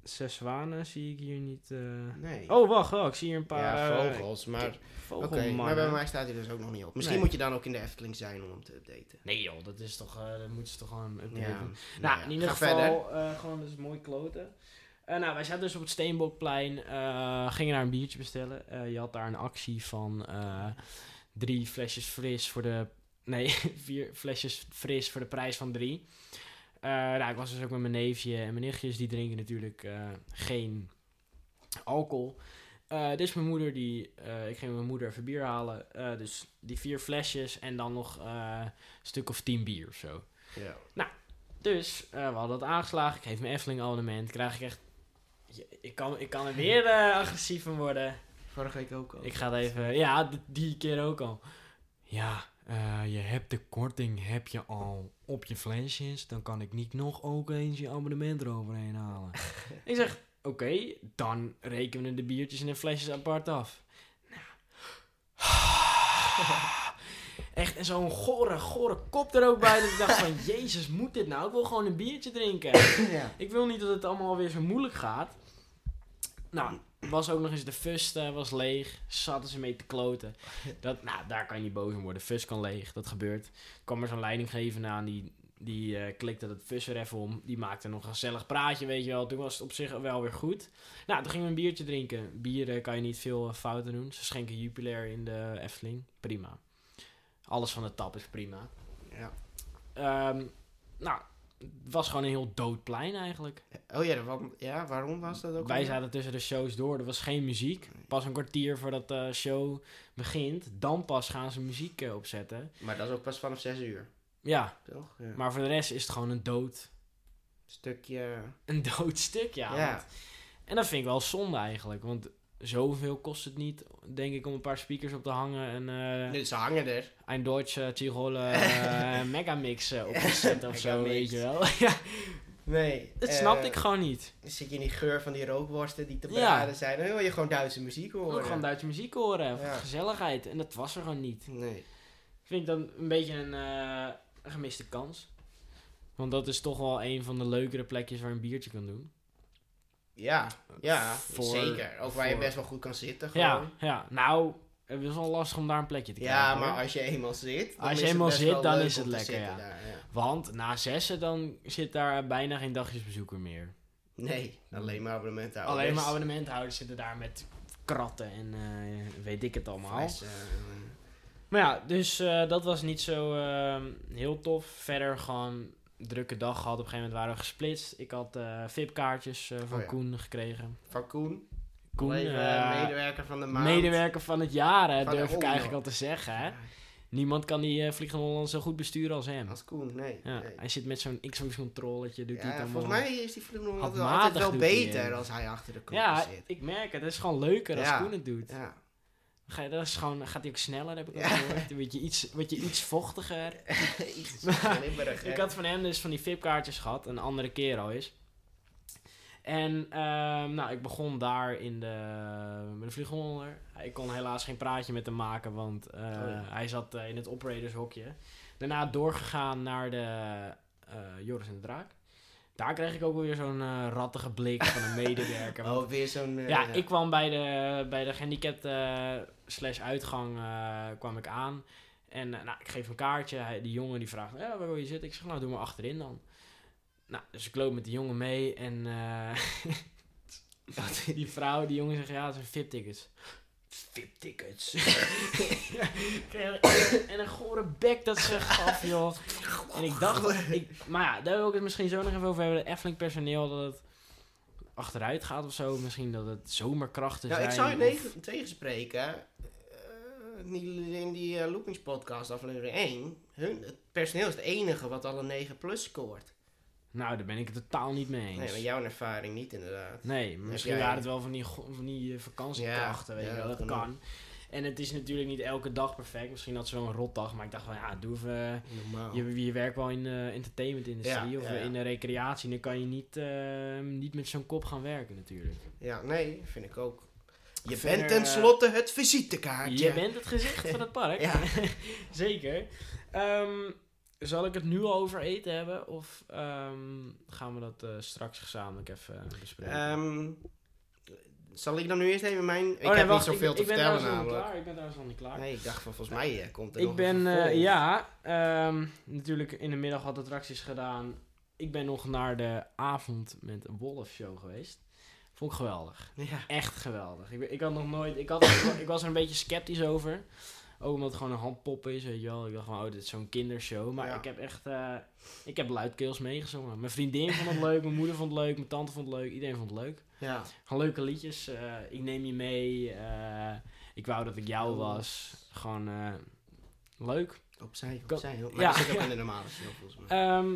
zes zwanen zie ik hier niet. eh. nee. Oh, wacht. Ik zie hier een paar ja, eh, vogels. Maar, oké, maar bij mij staat hij dus ook nog niet op. Misschien Nee. moet je dan ook in de Efteling zijn om hem te updaten. Nee joh, dat is toch, eh dat moeten ze toch gewoon updaten. Ja. Nou, Nou ja, in ieder ga geval, eh, gewoon dus mooi kloten. Eh, nou, wij zaten dus op het Steenbokplein, eh, gingen daar een biertje bestellen. Eh, je had daar een actie van eh, drie flesjes fris voor de... Nee, <laughs> vier flesjes fris voor de prijs van drie. Eh, nou, ik was dus ook met mijn neefje en mijn nichtjes. Die drinken natuurlijk eh, geen alcohol. Eh, dus mijn moeder, die, ik ging mijn moeder even bier halen. Dus die vier flesjes en dan nog een stuk of tien bier of zo. Ja. Dus eh, we hadden dat aangeslagen. Ik geef mijn Efteling abonnement. Krijg ik echt... Ik kan, ik kan er weer agressief van worden. Vorige week ook al. Ik ga het even... Ja, die keer ook al. Ja, eh, je hebt de korting heb je al op je flesjes. Dan kan ik niet nog ook eens je abonnement eroverheen halen. <laughs> ik zeg, oké, dan rekenen we de biertjes en de flesjes apart af. Nou. <laughs> Echt, en zo'n gore, gore kop er ook bij. Dat ik dacht van, <laughs> jezus, moet dit nou? Ik wil gewoon een biertje drinken. ja. Ik wil niet dat het allemaal weer zo moeilijk gaat. Nou, was ook nog eens de fust eh, was leeg. Zaten ze mee te kloten. <laughs> Dat, nou, daar kan je niet boos om worden. Fust kan leeg, dat gebeurt. kwam er zo'n leidinggevende aan die, die eh, klikte het fust er even om. Die maakte nog een gezellig praatje, weet je wel. Toen was het op zich wel weer goed. Nou, toen gingen we een biertje drinken. Bieren kan je niet veel eh, fouten doen. Ze schenken Jupiler in de Efteling. Prima. Alles van de tap is prima. ja. Ehm, nou, het was gewoon een heel dood plein eigenlijk. Oh ja, dat wa- ja, waarom was dat ook Wij zaten tussen de shows door. Er was geen muziek. Pas een kwartier voordat de show begint. Dan pas gaan ze muziek eh, opzetten. Maar dat is ook pas vanaf 6 uur, Ja, toch? Ja. maar voor de rest is het gewoon een dood, Stukje... een dood stuk, ja. Ja. Want- En dat vind ik wel zonde eigenlijk. Want zoveel kost het niet, denk ik, om een paar speakers op te hangen. En eh Nee, ze hangen er. een Deutsche Tirole <laughs> eh, Megamix eh, op te zetten of zo, weet je wel. <laughs> ja, Nee. dat snapte ik gewoon niet. Dan zit je in die geur van die rookworsten die te Ja. braden zijn. Dan wil je gewoon Duitse muziek horen. gewoon Duitse muziek horen, Ja. gezelligheid. En dat was er gewoon niet. Nee. Vind ik dan een beetje een, een gemiste kans. Want dat is toch wel een van de leukere plekjes waar een biertje kan doen. Ja, ja Voor- zeker. Ook waar je best wel goed kan zitten gewoon. Ja, ja, nou, het is wel lastig om daar een plekje te krijgen. Ja, hoor. maar als je eenmaal zit, dan Als is je het eenmaal zit, dan is het lekker, ja. daar, ja. Want na zessen dan zit daar bijna geen dagjesbezoeker meer. Nee, alleen maar abonnementen Alleen maar abonnementhouders zitten daar met kratten en eh, weet ik het allemaal. Eh, Maar ja, dus eh, dat was niet zo heel tof. Verder gewoon drukke dag gehad. Op een gegeven moment waren we gesplitst. Ik had eh VIP-kaartjes eh, van Oh ja. Koen gekregen. Van Koen. Koen, eh, medewerker van de maand. medewerker van het jaar, hè, Van de durf ik Holland. eigenlijk al te zeggen. Hè? Niemand kan die uh, Vliegende Holland zo goed besturen als hem. Als Koen, nee. Ja, nee. hij zit met zo'n Xbox-controletje, doet hij Ja, allemaal. volgens mij is die vloer nog altijd, wel hij beter als hij achter de Ja, zit. ik merk het. Het is gewoon leuker als Ja. Koen het doet. Ja. Ga dat is gewoon, gaat hij ook sneller, heb ik Ja. gehoord. Word je iets, word je iets vochtiger. <laughs> Iets. <laughs> Ik had van hem dus van die VIP-kaartjes gehad, een andere keer al eens. En ehm, nou, ik begon daar in de, met de vliegonder. Ik kon helaas geen praatje met hem maken, want eh, ja. hij zat eh, in het operatorshokje. Daarna doorgegaan naar de eh, Joris en de Draak. Daar kreeg ik ook weer zo'n eh, rattige blik van een medewerker. <laughs> want Oh, weer zo'n... eh, ja, ik kwam bij de, bij de gehandicapt eh, slash uitgang kwam ik aan. En nou, ik geef een kaartje. Hij, die jongen die vraagt, ja, waar wil je zitten? Ik zeg, nou, doe maar achterin dan. Nou, dus ik loop met die jongen mee en <laughs> die vrouw, die jongen zegt, ja, dat zijn VIP-tickets. VIP-tickets? <laughs> en een gore bek dat ze gaf, joh. En ik dacht, ik, maar ja, daar wil ik het misschien zo nog even over hebben. De Efteling personeel, dat het achteruit gaat of zo. Misschien dat het zomerkrachten Nou, zijn. ik zou je of- negen- tegenspreken. Eh, die, in die eh, Loopings podcast aflevering 1. Hun, het personeel is het enige wat al een 9 plus scoort. Nou, daar ben ik het totaal niet mee eens. Nee, maar jouw ervaring niet inderdaad. Nee, misschien jij- waren het wel van die, van die eh, vakantiekrachten, Ja, weet je ja, wel, dat kan. En het is natuurlijk niet elke dag perfect. Misschien had ze wel een rotdag, maar ik dacht van ja, doe even... Normaal. Je, je werkt wel in de entertainment-industrie Ja, of ja, ja. in de recreatie. Dan kan je niet, eh, niet met zo'n kop gaan werken natuurlijk. Ja, nee, vind ik ook. Je Verder, bent eh, tenslotte het visitekaartje. Je bent het gezicht van het park. <laughs> <laughs> Zeker. Ehm, zal ik het nu al over eten hebben? Of ehm, gaan we dat eh, straks gezamenlijk even bespreken? Ehm, zal ik dan nu eerst even mijn... Ik Oh, nee, heb wacht, niet zoveel ik, te ik vertellen namelijk. klaar. Ik ben trouwens nog niet klaar. Nee, ik dacht van volgens mij eh, komt er Ik ben, eh, ja, ehm, natuurlijk in de middag wat attracties gedaan. Ik ben nog naar de avond met Wolf Show geweest. Vond ik geweldig. Ja. Echt geweldig. Ik, ik had nog nooit, ik, had, ik was er een beetje sceptisch over. Ook omdat het gewoon een handpop is, weet je wel. Ik dacht van, oh, dit is zo'n kindershow. Maar Ja. ik heb echt, eh, ik heb luidkeels meegezongen. Mijn vriendin vond het leuk, mijn moeder vond het leuk, mijn tante vond het leuk. Iedereen vond het leuk. Ja. Gewoon leuke liedjes. eh, ik neem je mee. eh, ik wou dat ik jou Oh. was. Gewoon leuk. Opzij, opzij. Maar Ja, dat zit ook in de normale show volgens mij. Ehm,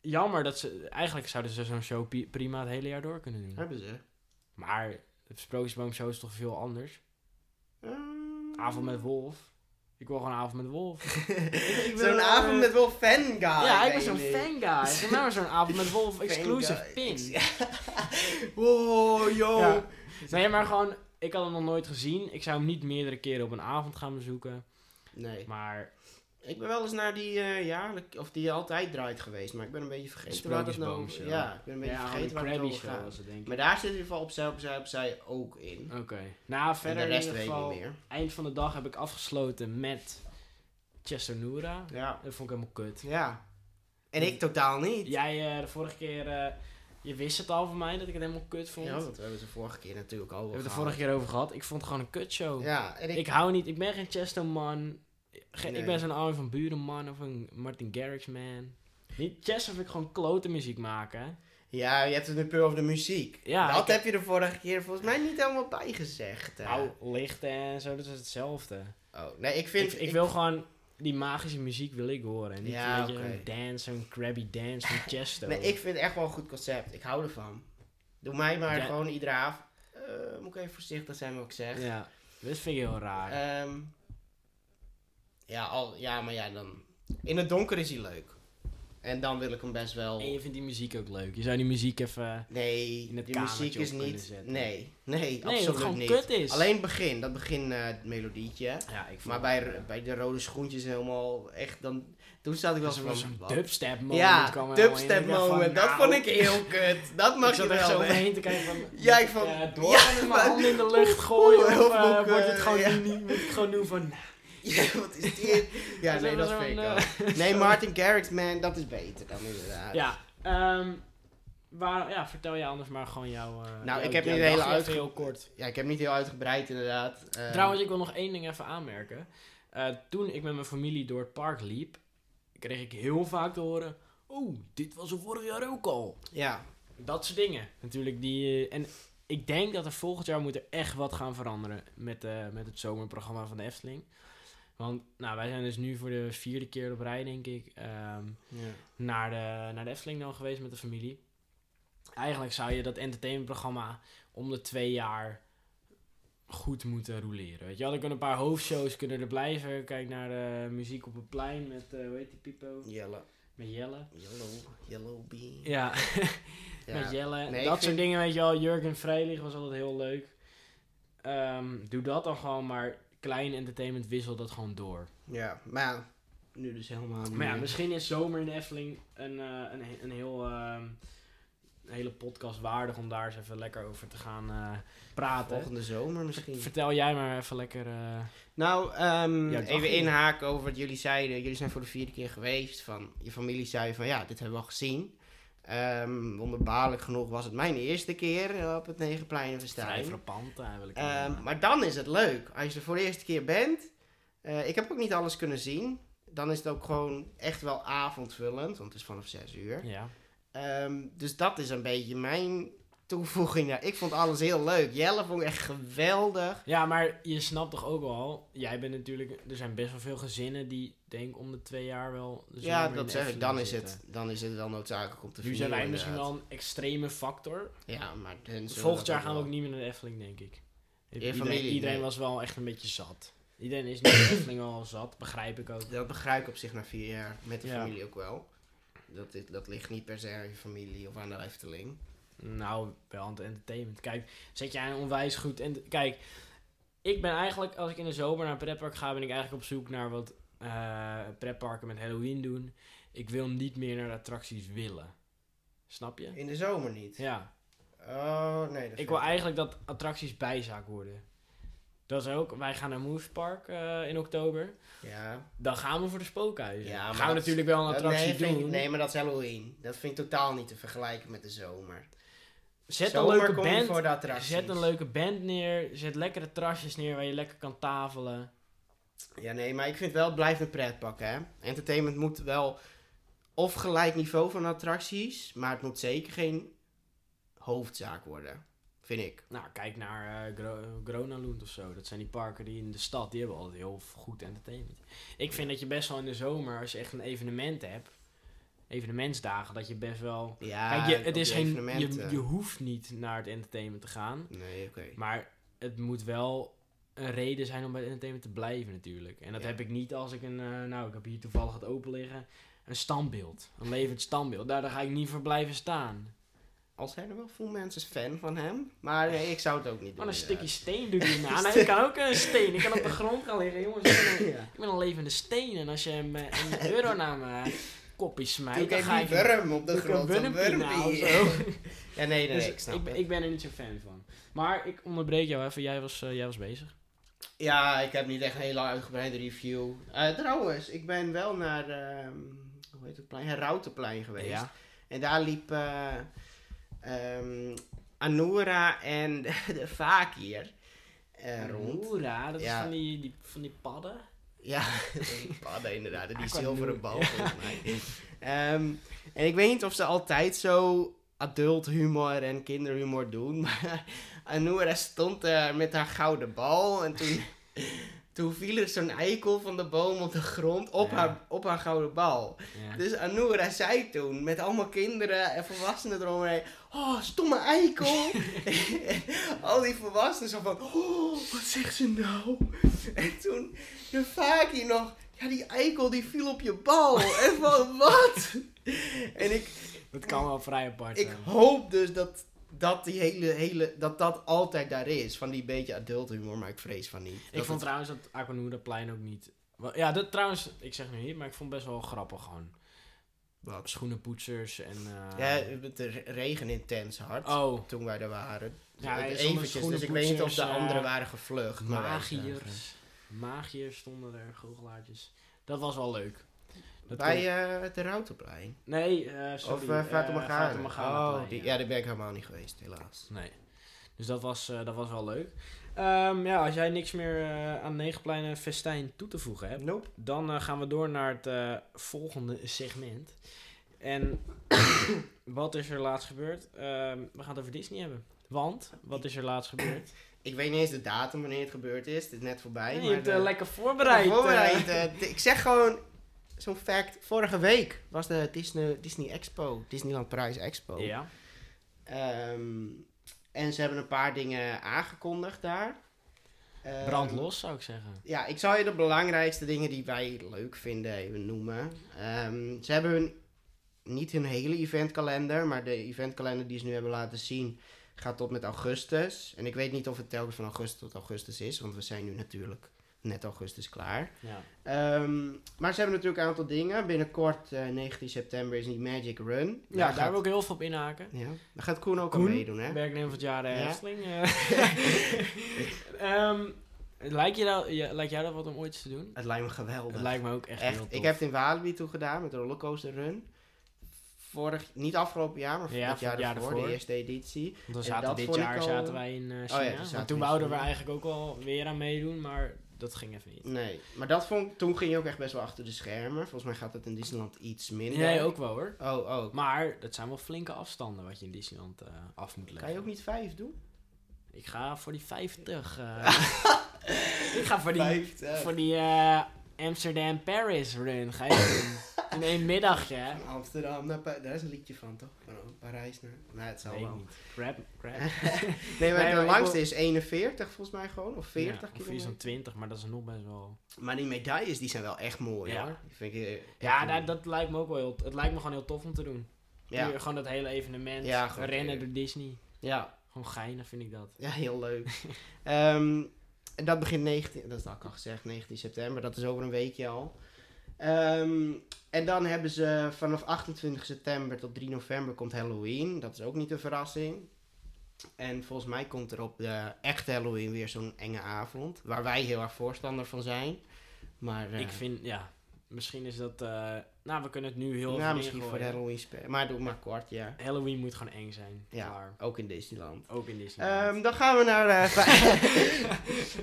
jammer dat ze... Eigenlijk zouden ze zo'n show prima het hele jaar door kunnen doen. Hebben ze. Maar de Sprookjesboomshow is toch veel anders. Ehm. Avond met Wolf. Ik wil gewoon avond met Wolf. <laughs> ik wil, Zo'n eh, avond met wel fan guy. ja, ik ben zo'n niet. fanguy. Zeg maar zo'n <laughs> avond met Wolf exclusive Fan pin. guy. <laughs> wow, yo. Ja. Nee, maar gewoon... Ik had hem nog nooit gezien. Ik zou hem niet meerdere keren op een avond gaan bezoeken. Nee. Maar Ik ben wel eens naar die uh, jaarlijk, of die altijd draait geweest, maar ik ben een beetje vergeten waar dat nou... Ja, ik ben een beetje ja, vergeten waar het over gaat. Maar daar zit in ieder geval opzij, opzij, opzij ook in. Oké. Nou, En verder de rest in weet ieder ik geval... niet meer. Eind van de dag heb ik afgesloten met Chester Noora. Ja. Dat vond ik helemaal kut. Ja. En ik totaal niet. Jij eh, de vorige keer... eh, je wist het al van mij dat ik het helemaal kut vond. Ja, we want we hebben het de vorige keer natuurlijk al hebben het de vorige keer over gehad. Ik vond het gewoon een kutshow. Ja, en ik... Ik hou niet... Ik ben geen Chester man. Ge- Nee. Ik ben zo'n oude van Buren man of een Martin Garrix man. Niet Chester vind ik gewoon klote muziek maken. Ja, je hebt het nu puur over de muziek. Ja, dat heb- je de vorige keer volgens mij niet helemaal bij gezegd. hè. Nou, lichten en zo, dat is hetzelfde. Oh, nee, ik vind... ik, ik wil gewoon... Die magische muziek wil ik horen. En niet Ja, een beetje zo'n dance, zo'n crabby dance van Chesto. <laughs> Nee, ik vind het echt wel een goed concept. Ik hou ervan. Doe mij maar Ja. gewoon iedere avond... eh, moet ik even voorzichtig zijn wat ik zeg. Ja, dat vind ik heel raar. Ehm, ja, al, ja, maar ja, dan... In het donker is hij leuk. En dan wil ik hem best wel... En je vindt die muziek ook leuk. Je zou die muziek even... Nee, in het die muziek is niet... Nee, nee, absoluut niet. kut is. Alleen het begin, dat begin eh, het melodietje. Ja, ik Maar bij, bij de rode schoentjes helemaal echt dan... Toen zat ik wel was van... dubstep moment. Ja, dubstep Ik van, moment. Dat nou, vond ik heel <laughs> kut. Dat mag ik je zat er wel. zo hè. omheen te kijken van... <laughs> <laughs> Ja, ik vond- Ja, door Ja, maar- mijn handen in de lucht gooien. Of eh, wordt het eh, gewoon niet... Moet ik gewoon doen van... Ja, <laughs> wat is dit? Ja, Dat <laughs> nee, is dat ik eh, ook. Nee, Martin Garrix, man, dat is beter dan inderdaad. Ja, ehm waar, ja, vertel je anders maar gewoon jouw... eh, Nou, ik heb niet uitge- heel kort. Ja, ik heb niet heel uitgebreid inderdaad. Ehm, Trouwens, ik wil nog één ding even aanmerken. Eh, toen ik met mijn familie door het park liep, kreeg ik heel vaak te horen... Oh, dit was er vorig jaar ook al. Ja, Dat soort dingen. Natuurlijk die... en ik denk dat er volgend jaar moet er echt wat gaan veranderen met, met het zomerprogramma van de Efteling. Want nou, wij zijn dus nu voor de vierde keer op rij, denk ik, ehm, ja. naar, de, naar de Efteling dan geweest met de familie. Eigenlijk zou je dat entertainmentprogramma om de twee jaar goed moeten roleren. Weet je er kunnen een paar hoofdshows kunnen er blijven. Kijk naar de muziek op het plein met, eh hoe heet die Pipo? Jelle. Met Jelle. Yellow, yellow bee. Ja, <laughs> Ja. met Jelle. Nee, dat soort vind- dingen, weet je wel. Jurgen Vrijlig was altijd heel leuk. Ehm, doe dat dan gewoon, maar klein entertainment wissel dat gewoon door. Ja, maar ja, nu dus helemaal niet Maar ja, misschien is zomer in Efteling een, eh, een, een heel... ehm, een hele podcast waardig om daar eens even lekker over te gaan eh, praten. Volgende zomer misschien. Vertel jij maar even lekker... eh, Nou, ehm, even inhaken over wat jullie zeiden. Jullie zijn voor de vierde keer geweest. Van, je familie zei van ja, dit hebben we al gezien. Ehm wonderbaarlijk genoeg was het mijn eerste keer op het Negenplein vrij frappant eigenlijk. Ehm maar dan is het leuk. Als je er voor de eerste keer bent. eh, ik heb ook niet alles kunnen zien. Dan is het ook gewoon echt wel avondvullend. Want het is vanaf 6 uur. ja. Ehm, dus dat is een beetje mijn... toevoeging. Ja, ik vond alles heel leuk. Jelle vond ik echt geweldig. Ja, maar je snapt toch ook wel, jij bent natuurlijk, er zijn best wel veel gezinnen die denk om de twee jaar wel. ja, dat zeg ik. Dan is, zitten. het, dan is het wel noodzakelijk om te Nu zijn wij misschien wel een extreme factor. Ja, maar... dan Volgend jaar gaan we ook niet meer naar de Efteling, denk ik. Iedereen, familie, iedereen nee. was wel echt een beetje zat. Iedereen is nu de Efteling al zat, begrijp ik ook. Dat begrijp ik op zich na vier jaar. Met de Ja. familie ook wel. Dat, is, dat ligt niet per se aan je familie of aan de Efteling. Nou, wel aan het entertainment. Kijk, zet jij een onwijs goed... En kijk, ik ben eigenlijk, als ik in de zomer naar een pretpark ga, ben ik eigenlijk op zoek naar wat eh pretparken met Halloween doen. Ik wil niet meer naar de attracties willen. Snap je? In de zomer niet. Ja. Oh, nee. Dat Ik wil eigenlijk dat attracties bijzaak worden. Dat is ook, wij gaan naar Moose Park eh, in oktober. Ja. Dan gaan we voor de spookhuizen. Ja, maar gaan we natuurlijk wel een Dat- attractie nee, ik- doen. nee, maar dat is Halloween. Dat vind ik totaal niet te vergelijken met de zomer. Zet een leuke band. voor de. Zet een leuke band neer. Zet lekkere trasjes neer waar je lekker kan tafelen. Ja, nee, maar ik vind wel, het blijft een pretpak, hè. Entertainment moet wel of gelijk niveau van attracties, maar het moet zeker geen hoofdzaak worden. Vind ik. Nou, kijk naar eh Gro Gronalund of zo. Dat zijn die parken die in de stad, die hebben altijd heel goed entertainment. Ik vind dat je best wel in de zomer, als je echt een evenement hebt, evenementsdagen, dat je best wel... Ja, kijk, je, het is geen, je, je hoeft niet naar het entertainment te gaan. Nee, oké. Maar het moet wel een reden zijn om bij het entertainment te blijven natuurlijk. En dat Ja. heb ik niet als ik een, eh, nou ik heb hier toevallig het open liggen, een standbeeld. Een levend standbeeld. Daar, daar ga ik niet voor blijven staan. Al zijn er wel veel mensen fan van hem, maar nee, ik zou het ook niet doen. Maar een stukje steen doe je na. <laughs> Nee, ik kan ook een steen. Ik kan op de <laughs> grond gaan liggen. Jongens, ik ben een, Ja. ik ben een levende steen. En als je hem, eh, een <laughs> euro naar koppie smijt, dan ik ga ik... die worm op de grond. een Een zo. Ja, nee, nee, Dus ik snap ik, ben- het. ik ben er niet zo fan van. Maar ik onderbreek jou even. Jij was, eh, jij was bezig. Ja, ik heb niet echt een hele uitgebreide review. Eh, trouwens, ik ben wel naar, ehm hoe heet het plein? Herautenplein geweest. Ja. En daar liep eh ehm, Anoura en <laughs> de Fakir eh, rond. Oera, dat is Ja. van die, die, van die padden. Ja, die padden inderdaad. Die Ik wou zilveren bal volgens mij. <laughs> Ehm, en ik weet niet of ze altijd zo adult humor en kinderhumor doen. <laughs> Maar Anoura stond daar met haar gouden bal. En toen, <laughs> toen viel er zo'n eikel van de boom op de grond op, Ja. haar, op haar gouden bal. Ja. Dus Anoura zei toen, met allemaal kinderen en volwassenen eromheen... Oh, stomme eikel! <laughs> <laughs> Al die volwassenen zo van... Oh, wat zegt ze nou? En toen de Faki nog... Ja, die eikel die viel op je bal. <laughs> En van, wat? En ik, Dat kan wel vrij apart ik hoop dus dat dat, die hele, hele, dat dat altijd daar is. Van die beetje adult humor, maar ik vrees van niet. Ik Dat vond het- trouwens dat Aquanura plein ook niet... Ja, dat trouwens, ik zeg nu niet, maar ik vond het best wel grappig gewoon. Wat? Schoenenpoetsers en... eh, Ja, het re- regen intens hard. Oh, Toen wij er waren. Ja, Het zonder eventjes, dus ik weet niet of de anderen eh, waren gevlucht. magiërs. Magiërs stonden er, goochelaartjes. Dat was wel leuk. Dat Bij kon- eh het Rautenplein. Nee, eh sorry. Of uh, eh, Oh, plein, die, ja, daar ben ik helemaal niet geweest, helaas. Nee. Dus dat was, eh, dat was wel leuk. Ehm, ja, als jij niks meer eh, aan Negenplein festijn toe te voegen hebt, Nope. dan eh, gaan we door naar het eh, volgende segment. En <coughs> wat is er laatst gebeurd? Ehm, we gaan het over Disney hebben. Want, wat is er laatst gebeurd? <coughs> Ik weet niet eens de datum wanneer het gebeurd is. Het is net voorbij. je maar hebt de- eh, lekker voorbereid. eh. voorbereid. eh, ik zeg gewoon, zo'n fact. Vorige week was de Disney, Disney Expo. Disneyland Parijs Expo. ja. Ehm, en ze hebben een paar dingen aangekondigd daar. Ehm, Brand los, zou ik zeggen. Ja, ik zal je de belangrijkste dingen die wij leuk vinden even noemen. Ehm, ze hebben hun, niet hun hele eventkalender, maar de eventkalender die ze nu hebben laten zien gaat tot met augustus. En ik weet niet of het telkens van augustus tot augustus is, want we zijn nu natuurlijk net augustus klaar. Ja. Ehm, maar ze hebben natuurlijk een aantal dingen. Binnenkort, eh 19 september, is die Magic Run. Ja, daar gaat, wil ik heel veel op inhaken. ja, daar gaat Koen ook Koen, aan meedoen, hè? Werknemer van het jaar de Ja. Efteling. eh. <laughs> Ehm, lijkt, je dat, ja, lijkt jou dat wat om ooit te doen? Het lijkt me geweldig. Het lijkt me ook echt, Echt, heel tof. ik heb het in Walibi toen gedaan met de rollercoaster run. Vorig, niet afgelopen jaar, maar Ja, het jaar jaar ervoor. de eerste editie. Dan En zaten dat dit jaar al- zaten wij in eh, China. ja, toen wouden we China. eigenlijk ook wel weer aan meedoen, maar dat ging even niet. Nee, maar dat vond, toen ging je ook echt best wel achter de schermen. Volgens mij gaat het in Disneyland iets minder. Nee, ook wel hoor. Oh, oh. Maar dat zijn wel flinke afstanden wat je in Disneyland eh, af moet leggen. Kan je ook niet vijf doen? Ik ga voor die 50. eh. <laughs> ik ga voor die, voor die eh, Amsterdam-Paris run. Ga je doen. In één middagje, hè? Van Amsterdam naar Pa- Daar is een liedje van, toch? Van Parijs naar... Nee, het zal wel. niet. Grab, grab. <laughs> <laughs> Nee, maar de langste is 41 volgens mij gewoon. Of 40 Ja, of kilometer. van 20, maar dat is nog best wel... Maar die medailles die zijn wel echt mooi Ja. hoor. Die vind ik, eh, Ja, dat, dat lijkt me ook wel heel... Het lijkt me gewoon heel tof om te doen. ja. Gewoon dat hele evenement. Ja, rennen door Disney. ja, Gewoon geinig vind ik dat. ja, heel leuk. <laughs> Ehm, en dat begint 19... Dat is al gezegd, 19 september. Dat is over een weekje al. Ehm, en dan hebben ze vanaf 28 september tot 3 november komt Halloween. Dat is ook niet een verrassing. En volgens mij komt er op de echte Halloween weer zo'n enge avond. Waar wij heel erg voorstander van zijn. Maar eh, Ik vind, ja... Misschien is dat... eh, nou, we kunnen het nu heel nou, misschien voor de. Halloween spelen. Maar doe maar kort, ja. Halloween moet gewoon eng zijn. Ja, Klaar. ook in Disneyland. Ook in Disney. Ehm, dan gaan we naar. eh,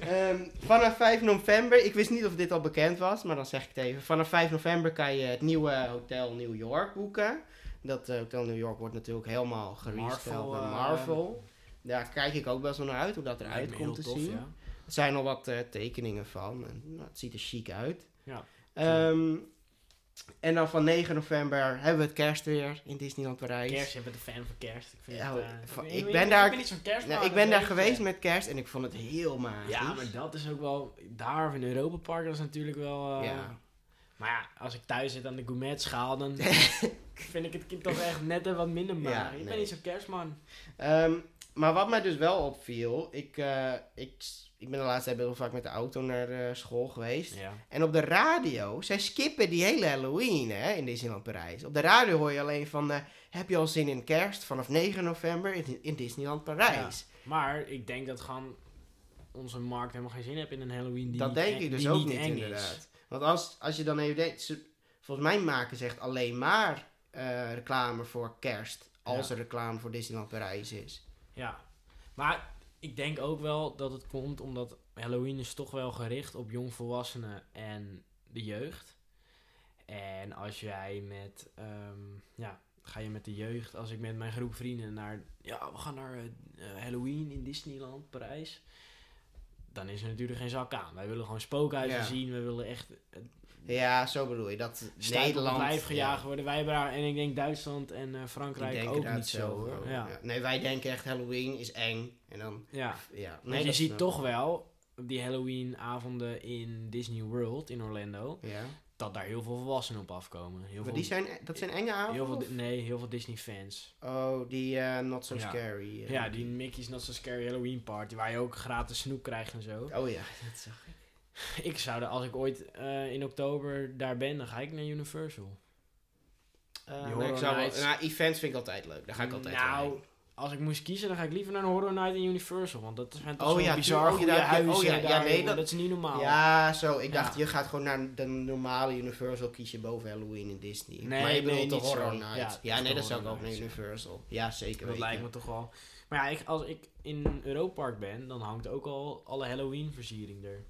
<laughs> Ehm, vanaf 5 november. Ik wist niet of dit al bekend was, maar dan zeg ik het even. Vanaf 5 november kan je het nieuwe Hotel New York boeken. Dat eh, Hotel New York wordt natuurlijk helemaal geresteld door eh, Marvel. Daar kijk ik ook best wel naar uit hoe dat eruit komt te tof, zien. ja. Er zijn al wat tekeningen van. En, nou, het ziet er chic uit. Ja. Ehm, en dan van 9 november hebben we het kerst weer in Disneyland Parijs. Kerst, je bent een fan van kerst. Ik, vind Ja, het, eh, van- weet- ik ben daar- ben niet Nou, ik dat ben daar geweest met kerst en ik vond het heel magisch. Ja, maar dat is ook wel... Daar in Europa Park, dat is natuurlijk wel... eh, Ja. Maar ja, als ik thuis zit aan de gourmetschaal, dan <laughs> vind ik het kind toch echt net een wat minder Ja, maar. ik ben niet zo'n kerstman. Ehm, maar wat mij dus wel opviel, ik, eh, ik, ik ben de laatste tijd heel vaak met de auto naar eh, school geweest. Ja. En op de radio, zij skippen die hele Halloween hè, in Disneyland Parijs. Op de radio hoor je alleen van, eh, heb je al zin in kerst vanaf 9 november in, in Disneyland Parijs. Maar ik denk dat gewoon onze markt helemaal geen zin heeft in een Halloween die dat niet denk eng- ik dus ook niet inderdaad. is. Want als, als je dan even denkt, volgens mij maken ze echt alleen maar reclame voor kerst. Als Ja. er reclame voor Disneyland Parijs is. Ja, maar ik denk ook wel dat het komt omdat Halloween is toch wel gericht op jongvolwassenen en de jeugd. En als jij met, ehm, ja, ga je met de jeugd, als ik met mijn groep vrienden naar, ja, we gaan naar eh, Halloween in Disneyland, Parijs. Dan is er natuurlijk geen zak aan. Wij willen gewoon spookhuizen Ja. zien. We willen echt eh, Ja, zo bedoel je. Dat het Nederland... lijf gejaagd ja. worden. Wij hebben daar, en ik denk Duitsland en eh, Frankrijk ook niet zo. hoor. Ja. Ja. Nee, wij denken echt Halloween is eng. En dan, ja. ja. Nee, je ziet toch wel op die Halloween-avonden in Disney World in Orlando Ja. dat daar heel veel volwassenen op afkomen. Heel Maar veel, die zijn, dat zijn enge heel veel, avonden? Nee, heel veel Disney-fans. Oh, die eh, Not So Ja. Scary. eh. Ja, die Mickey's Not So Scary Halloween Party, waar je ook gratis snoep krijgt en zo. Oh ja, <laughs> dat zag ik. Ik zou er, als ik ooit eh, in oktober daar ben, dan ga ik naar Universal. Eh, Die nee, Horror ik zou wel- Nights. nou, events vind ik altijd leuk. Daar ga ik altijd Nou, als ik moest kiezen, dan ga ik liever naar een Horror Night in Universal. Want dat zijn toch Oh zo'n ja, bizar. Oh, goede ja, huizen oh ja, ja, daar, nee, jongen. dat- dat is niet normaal. Ja, zo. Ik Ja. dacht, je gaat gewoon naar de normale Universal kies je boven Halloween in Disney. Nee, maar je nee, bedoelt de niet Horror zo. Nights. Ja, Ja, is nee, dat zou ik ook naar ja. Universal. Ja, zeker Dat weten. lijkt me toch wel. Maar ja, ik, als ik in Europark ben, dan hangt ook al alle Halloween versiering er.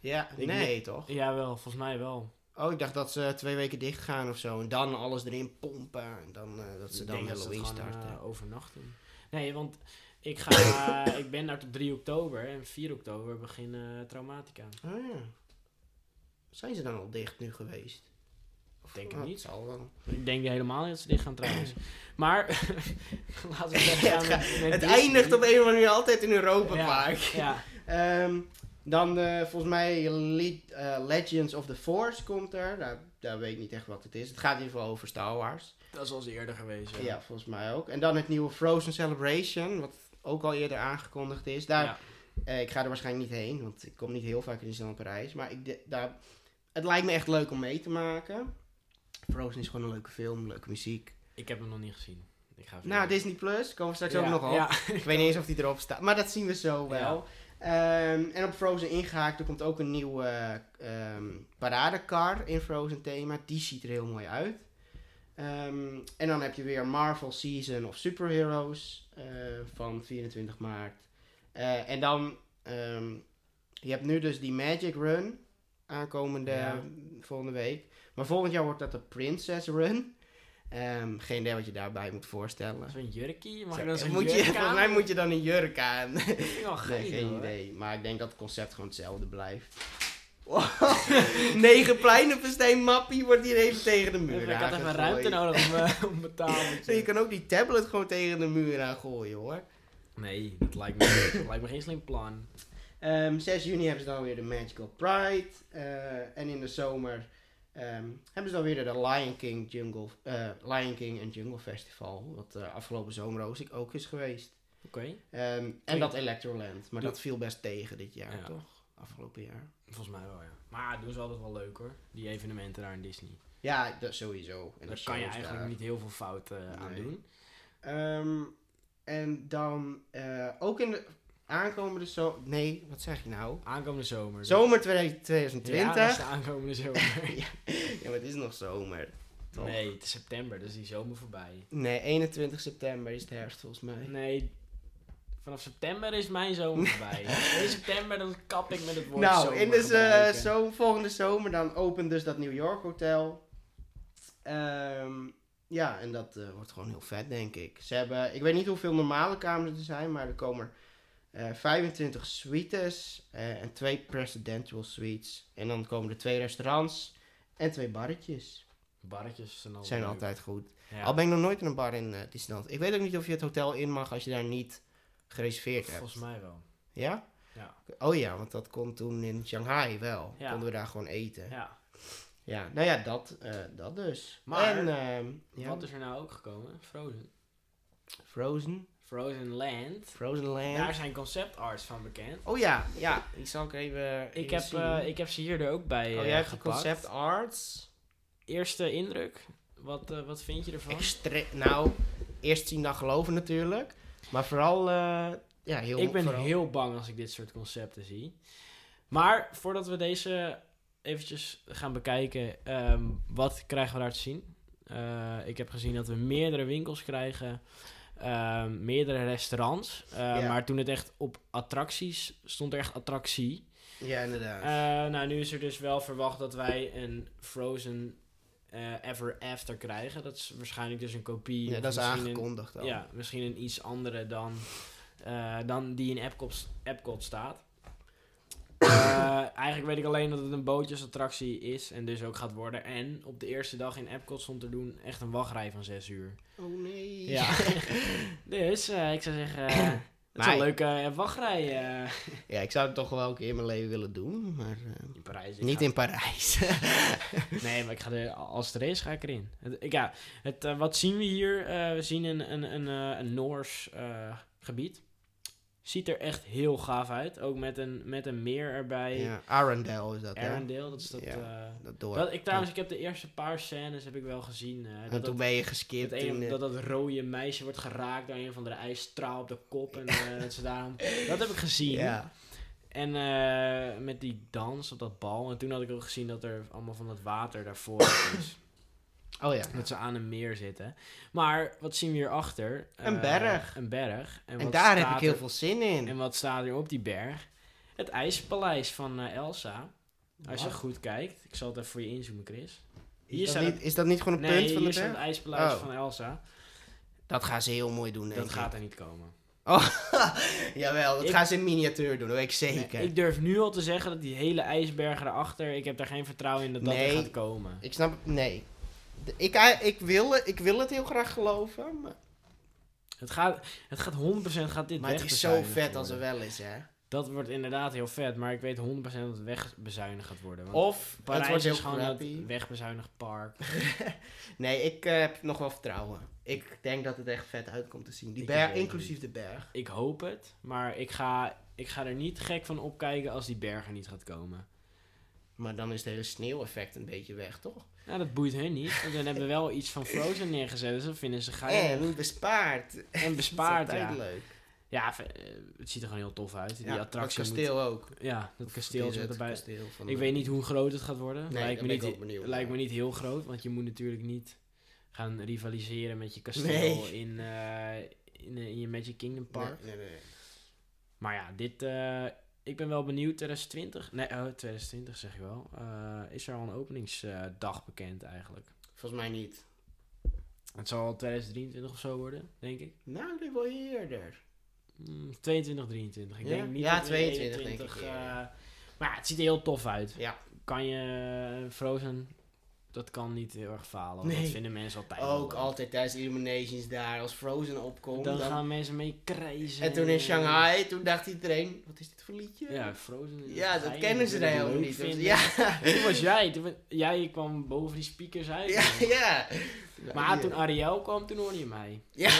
Ja, Ik nee toch? Jawel, volgens mij wel. Oh, ik dacht dat ze twee weken dicht gaan of zo. En dan alles erin pompen. En dan eh, dat ze Ik dan denk het Halloween starten. eh, overnachten. Nee, want ik, ga, <coughs> ik ben daar tot 3 oktober en 4 oktober beginnen Traumatica. Oh ja. Zijn ze dan al dicht nu geweest? Of, Denk het oh, niet. zal wel. Ik denk helemaal niet dat ze dicht gaan trouwens. <coughs> Maar <laughs> laten we <laughs> gaan met, met Het eindigt op een of andere manier altijd in Europa Ja, Park. Ja, <laughs> Ehm, dan eh, volgens mij Le- eh, Legends of the Force komt er. Daar, daar weet ik niet echt wat het is. Het gaat in ieder geval over Star Wars. dat is al eens eerder geweest. Ja, volgens mij ook. En dan het nieuwe Frozen Celebration, wat ook al eerder aangekondigd is. Daar, Ja. eh, ik ga er waarschijnlijk niet heen, want ik kom niet heel vaak in Disneyland Parijs. Maar ik, de- daar, het lijkt me echt leuk om mee te maken. Frozen is gewoon een leuke film, leuke muziek. Ik heb hem nog niet gezien. Ik ga Nou, Disney Plus, komen we straks ook nog op. Ik weet niet eens of die erop staat, maar dat zien we zo wel. Ehm, en op Frozen ingehaakt, er komt ook een nieuwe ehm paradekar in Frozen thema. Die ziet er heel mooi uit. Ehm, en dan heb je weer Marvel Season of Superheroes eh, van 24 maart. Eh, en dan ehm, je hebt nu dus die Magic Run aankomende Ja. volgende week. Maar volgend jaar wordt dat de Princess Run. Ehm, geen idee wat je daarbij moet voorstellen. Zo'n jurkie? Mag dan zo'n moet je, volgens mij moet je dan een jurk aan. Dat vind ik wel <laughs> nee, geil, geen hoor. idee. Maar ik denk dat het concept gewoon hetzelfde blijft. <laughs> Negen pleinenfestijn mappie wordt hier even tegen de muur Ik had even ruimte nodig om, eh, om mijn tafeltje. <laughs> Je kan ook die tablet gewoon tegen de muur aan gooien hoor. Nee, dat lijkt me, dat lijkt me geen slim plan. Ehm 6 juni hebben ze dan weer de Magical Pride. eh, en in de zomer ehm, hebben ze dan weer de Lion King, Jungle, eh, Lion King en Jungle Festival. Wat eh, afgelopen zomer ook- ook is geweest. Oké, Ehm, en dat Electroland. Maar Doe- dat viel best tegen dit jaar, Ja. toch? Afgelopen jaar. volgens mij wel, ja. Maar doen ze altijd wel leuk hoor, die evenementen daar in Disney. Ja, dat sowieso. En Daar kan je eigenlijk daar. niet heel veel fout eh, aan doen. Ehm, en dan eh, ook in de aankomende zomer... Nee, wat zeg je nou? Aankomende zomer. Zomer 2020. Ja, dat is de aankomende <laughs> zomer. ja, maar het is nog zomer. Toch? nee, het is september, dus die zomer voorbij. Nee, 21 september is het herfst volgens mij. Nee, vanaf september is mijn zomer <laughs> voorbij. in september dan kap ik met het woord nou, zomer in de gebruiken. zo, volgende zomer dan opent dus dat New York Hotel. Ehm, ja, en dat eh, wordt gewoon heel vet, denk ik. Ze hebben, ik weet niet hoeveel normale kamers er zijn, maar er komen eh 25 suites eh, en twee presidential suites. En dan komen er twee restaurants en twee barretjes. Barretjes zijn, al zijn altijd goed. Ja. Al ben ik nog nooit in een bar in eh, Disneyland. Ik weet ook niet of je het hotel in mag als je daar niet gereserveerd hebt. Volgens mij wel. Ja? Ja. Oh ja, want dat kon toen in Shanghai wel. Ja. Konden we daar gewoon eten. ja. Ja, nou ja, dat, eh, dat dus. Maar, en, ehm, Wat is er nou ook gekomen? Frozen. Frozen. Frozen Land. Frozen Land. Daar zijn concept arts van bekend. Oh ja, ja, die zal ik even, Ik heb, eh, ik heb ze hier er ook bij oh, eh, jij hebt gepakt. concept arts. Eerste indruk. Wat, eh, wat vind je ervan? Extre nou, eerst zien dan geloven natuurlijk. Maar vooral, ja, heel ik ben vooral- heel bang als ik dit soort concepten zie. Maar voordat we deze eventjes gaan bekijken, ehm, wat krijgen we daar te zien? Ik heb gezien dat we meerdere winkels krijgen, ehm, meerdere restaurants. Eh, Ja. Maar toen het echt op attracties stond er echt attractie. Ja, inderdaad. Eh, nou, nu is er dus wel verwacht dat wij een Frozen eh, Ever After krijgen. Dat is waarschijnlijk dus een kopie. ja, dat is een- aangekondigd al. ja, misschien een iets andere dan, eh, dan die in Epcot, Epcot staat. Eh, eigenlijk weet ik alleen dat het een bootjesattractie is en dus ook gaat worden. En op de eerste dag in Epcot stond er doen echt een wachtrij van 6 uur. Oh nee. Ja. <laughs> dus eh, ik zou zeggen, <clears throat> eh, het is een leuke wachtrij Ja, ik zou het toch wel een keer in mijn leven willen doen, maar in Parijs. Niet ga- in Parijs. <laughs> <laughs> Nee, maar ik ga er, als het er is, ga ik erin. Het, ja, het, wat zien we hier? We zien een, een, een, een Noors gebied. Ziet er echt heel gaaf uit. Ook met een, met een meer erbij. ja, Arendelle is dat, hè? Arendelle, dat is dat... Ja, eh, Dat door. dat ik trouwens, ik heb de eerste paar scènes heb ik wel gezien. eh, en dat, toen dat, ben je dat, geskipt. een, eh, dat dat rode meisje wordt geraakt door een van de ijsstraal op de kop. En eh, dat ze daarom... <laughs> Dat heb ik gezien. ja. En met die dans op dat bal. En toen had ik ook gezien dat er allemaal van dat water daarvoor is. Oh ja. Dat ze aan een meer zitten. Maar wat zien we hierachter? Een Eh, berg. Een berg. En, daar heb ik heel er- veel zin in. En wat staat er op die berg? Het ijspaleis van eh, Elsa. Als je goed kijkt. Ik zal het even voor je inzoomen, Chris. Hier is, dat staat niet, is dat niet gewoon een nee, punt van de hier staat het berg? ijspaleis Oh. van Elsa. Dat gaan ze heel mooi doen, denk Dat ik. gaat er niet komen. Oh, <laughs> jawel, dat Ik- gaan ze in miniatuur doen, dat weet ik zeker. Nee, ik durf nu al te zeggen dat die hele ijsberg erachter... Ik heb daar geen vertrouwen in dat dat Nee. er gaat komen. Ik snap, nee. Ik, eh, ik, wil, ik wil het heel graag geloven, maar, Het gaat, het gaat 100% gaat dit maar het is zo vet als er worden. wel is, hè. Dat wordt inderdaad heel vet, maar ik weet 100% dat het wegbezuinigd gaat worden. Want Of het wordt heel is gewoon crappy. wegbezuinigd park. <laughs> Nee, ik eh, heb nog wel vertrouwen. Ik denk dat het echt vet uitkomt te zien. Die berg, inclusief de berg. Ik hoop het, maar ik ga, ik ga er niet gek van opkijken als die bergen niet gaat komen. Maar dan is het hele sneeuweffect een beetje weg, toch? Nou, dat boeit hun niet. Want dan hebben we wel iets van Frozen <laughs> neergezet, dus dat vinden ze geinig. En bespaard. En bespaard, <laughs> dat is ja. leuk. Ja, eh, het ziet er gewoon heel tof uit. Die Ja, dat attractie kasteel ook. Ja, dat kasteel is het erbij. kasteel van Ik de- weet niet hoe groot het gaat worden. Nee, lijkt, me niet, ik ook benieuwd lijkt me niet heel groot, want je moet natuurlijk niet gaan rivaliseren met je kasteel Nee. in, eh, in, eh, in je Magic Kingdom Park. Nee, nee, nee. Maar ja, dit, ik ben wel benieuwd, 2020, nee, oh, 2020 zeg je wel, eh, is er al een openingsdag bekend eigenlijk? Volgens mij niet. Het zal al 2023 of zo worden, denk ik. Nou, dit wel eerder. Mm, 22, 23. Ik Ja? denk niet Ja, dat we 22 denk 21, ik, eh, maar ja, het ziet er heel tof uit. Ja. Kan je eh, Frozen, dat kan niet heel erg falen. want Nee. Dat vinden mensen altijd Ook wel. altijd tijdens Illuminations daar, als Frozen opkomt. Dan, dan- gaan mensen mee crazen. En toen in Shanghai, toen dacht iedereen, wat is dit voor liedje? Ja, Frozen. Ja, dat kennen ze daar helemaal niet. vinden. <laughs> Ja, Toen was jij, toen, jij kwam boven die speakers uit. ja, ja. Maar Ja. toen Ariel kwam, toen hoorde je mij. Ja.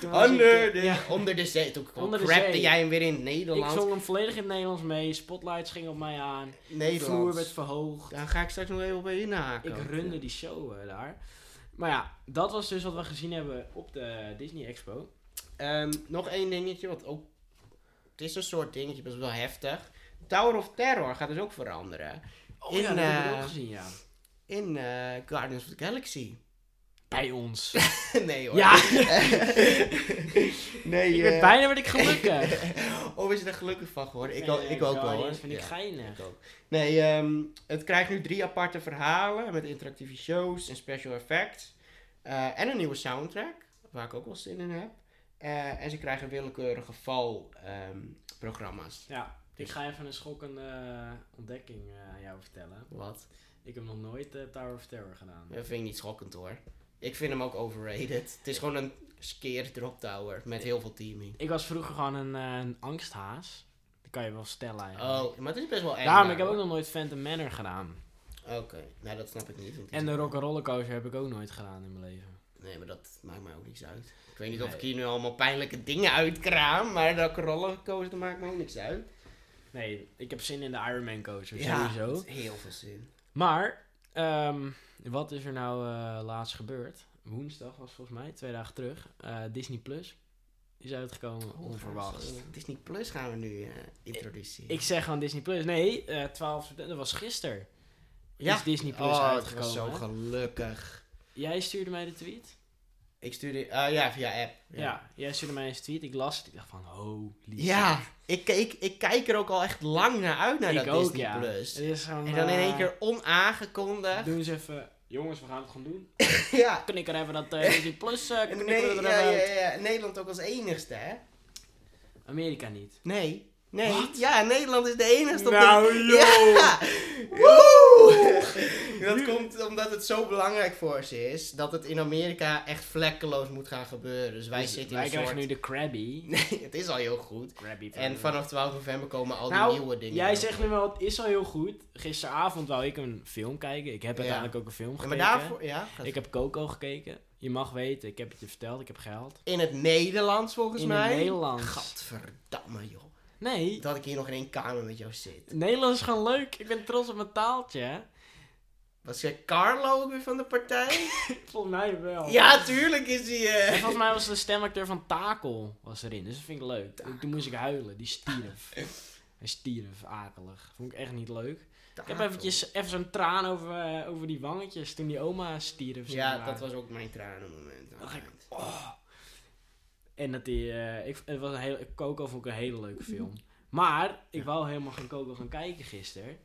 Toen was- ik, Onder eh, de, ja, onder de zee. Toen Onder de jij hem weer in het ik Nederlands. zong hem volledig in het Nederlands mee. Spotlights gingen op mij aan. De Nederlands. vloer werd verhoogd. Daar ga ik straks nog even op inhaken. Ik runde die show eh, daar. Maar ja, dat was dus wat we gezien hebben op de Disney Expo. Ehm, nog één dingetje, wat ook... Het is een soort dingetje, best wel heftig. Tower of Terror gaat dus ook veranderen. Oh In, ja, dat heb ik eh, ook gezien, ja. In eh, Guardians of the Galaxy. Bij ons. <laughs> nee hoor. Ja. <laughs> nee, ik eh, bijna werd ik gelukkig. <laughs> oh, is je er gelukkig van geworden? Ik, Nee, ook, ik ook wel hoor. Dat vind ik Ja. geinig. Ik ook. Nee, ehm, het krijgt nu drie aparte verhalen met interactieve shows en special effects. Eh, en een nieuwe soundtrack, waar ik ook wel zin in heb. Eh, en ze krijgen willekeurige valprogramma's. Ja, ik ga even een schokkende ontdekking aan jou vertellen. Wat? Ik heb nog nooit Tower of Terror gedaan. Dat vind ik niet schokkend hoor. Ik vind hem ook overrated. Het is gewoon een skeer drop tower met heel veel teaming. Ik was vroeger gewoon een, eh, een angsthaas. Dat kan je wel stellen eigenlijk. Oh, maar het is best wel eng. Daarom, daar, ik heb ook nog nooit Phantom Manor gedaan. Oké, nou dat snap ik niet. En de Rock'n'Roller Coaster heb ik ook nooit gedaan in mijn leven. Nee, maar dat maakt mij ook niks uit. Ik weet niet of ik hier nu allemaal pijnlijke dingen uitkraam, maar dat rollercoaster maakt me ook niks uit. Nee, ik heb zin in de Iron Man Coaster, Ja, sowieso. heel veel zin. Maar, ehm, wat is er nou eh, laatst gebeurd? Woensdag was volgens mij, twee dagen terug. eh, Disney Plus is uitgekomen, onverwacht. Disney Plus gaan we nu eh, introduceren. Ik zeg gewoon Disney Plus. Nee, eh 12 september, dat was gisteren. ja. Is Disney Plus oh, uitgekomen. was zo gelukkig. Jij stuurde mij de tweet? Ik stuurde, ah ja, via app. Ja. jij stuurde mij een tweet. Ik las het. Ik dacht van, holy Ja, ik, keek, ik kijk er ook al echt lang naar uit naar ik dat ook, Disney ja. Plus. Het is gewoon, En dan in eh, één keer onaangekondigd. Doen ze even, jongens, we gaan het gewoon doen. <laughs> ja. Knikker even dat eh, Disney Plus, uh, nee, er ja, ja, ja, Nederland ook als enigste, hè? Amerika niet. Nee. Nee. Ja, Nederland is de enigste op Nou, de... <laughs> joh. Ja. <laughs> Dat komt omdat het zo belangrijk voor ze is, dat het in Amerika echt vlekkeloos moet gaan gebeuren. Dus wij Dus zitten in wij een krijgen soort... nu de Krabby. <laughs> Nee, het is al heel goed. Krabby En van- vanaf 12 november komen al die Nou, nieuwe dingen. Jij zegt nu wel, het is al heel goed. Gisteravond wou ik een film kijken. Ik heb Ja. uiteindelijk ook een film Ja, gekeken. maar daarvoor... Ja, Ik heb Coco gekeken. Je mag weten, ik heb het je verteld, ik heb geld. In het Nederlands volgens In mij. het Nederlands. Gadverdamme joh. Nee, Dat ik hier nog in één kamer met jou zit. Nederlands is gewoon leuk. Ik ben trots op mijn taaltje. Was jij Carlo ook weer van de partij? <laughs> Volgens mij wel. ja, tuurlijk is hij... En eh, volgens mij was de stemacteur van Takel was erin. Dus dat vind ik leuk. Toen- Toen moest ik huilen. Die stierf. Hij stierf, akelig. Vond ik echt niet leuk. Ik heb eventjes even zo'n traan over, eh, over die wangetjes toen die oma stierf. Ja, dat was ook mijn tranenmoment. Dacht ik, Oh. En dat die, eh, ik, het was een hele, Coco vond ik een hele leuke film. Maar, ik wou helemaal geen Coco gaan kijken gisteren.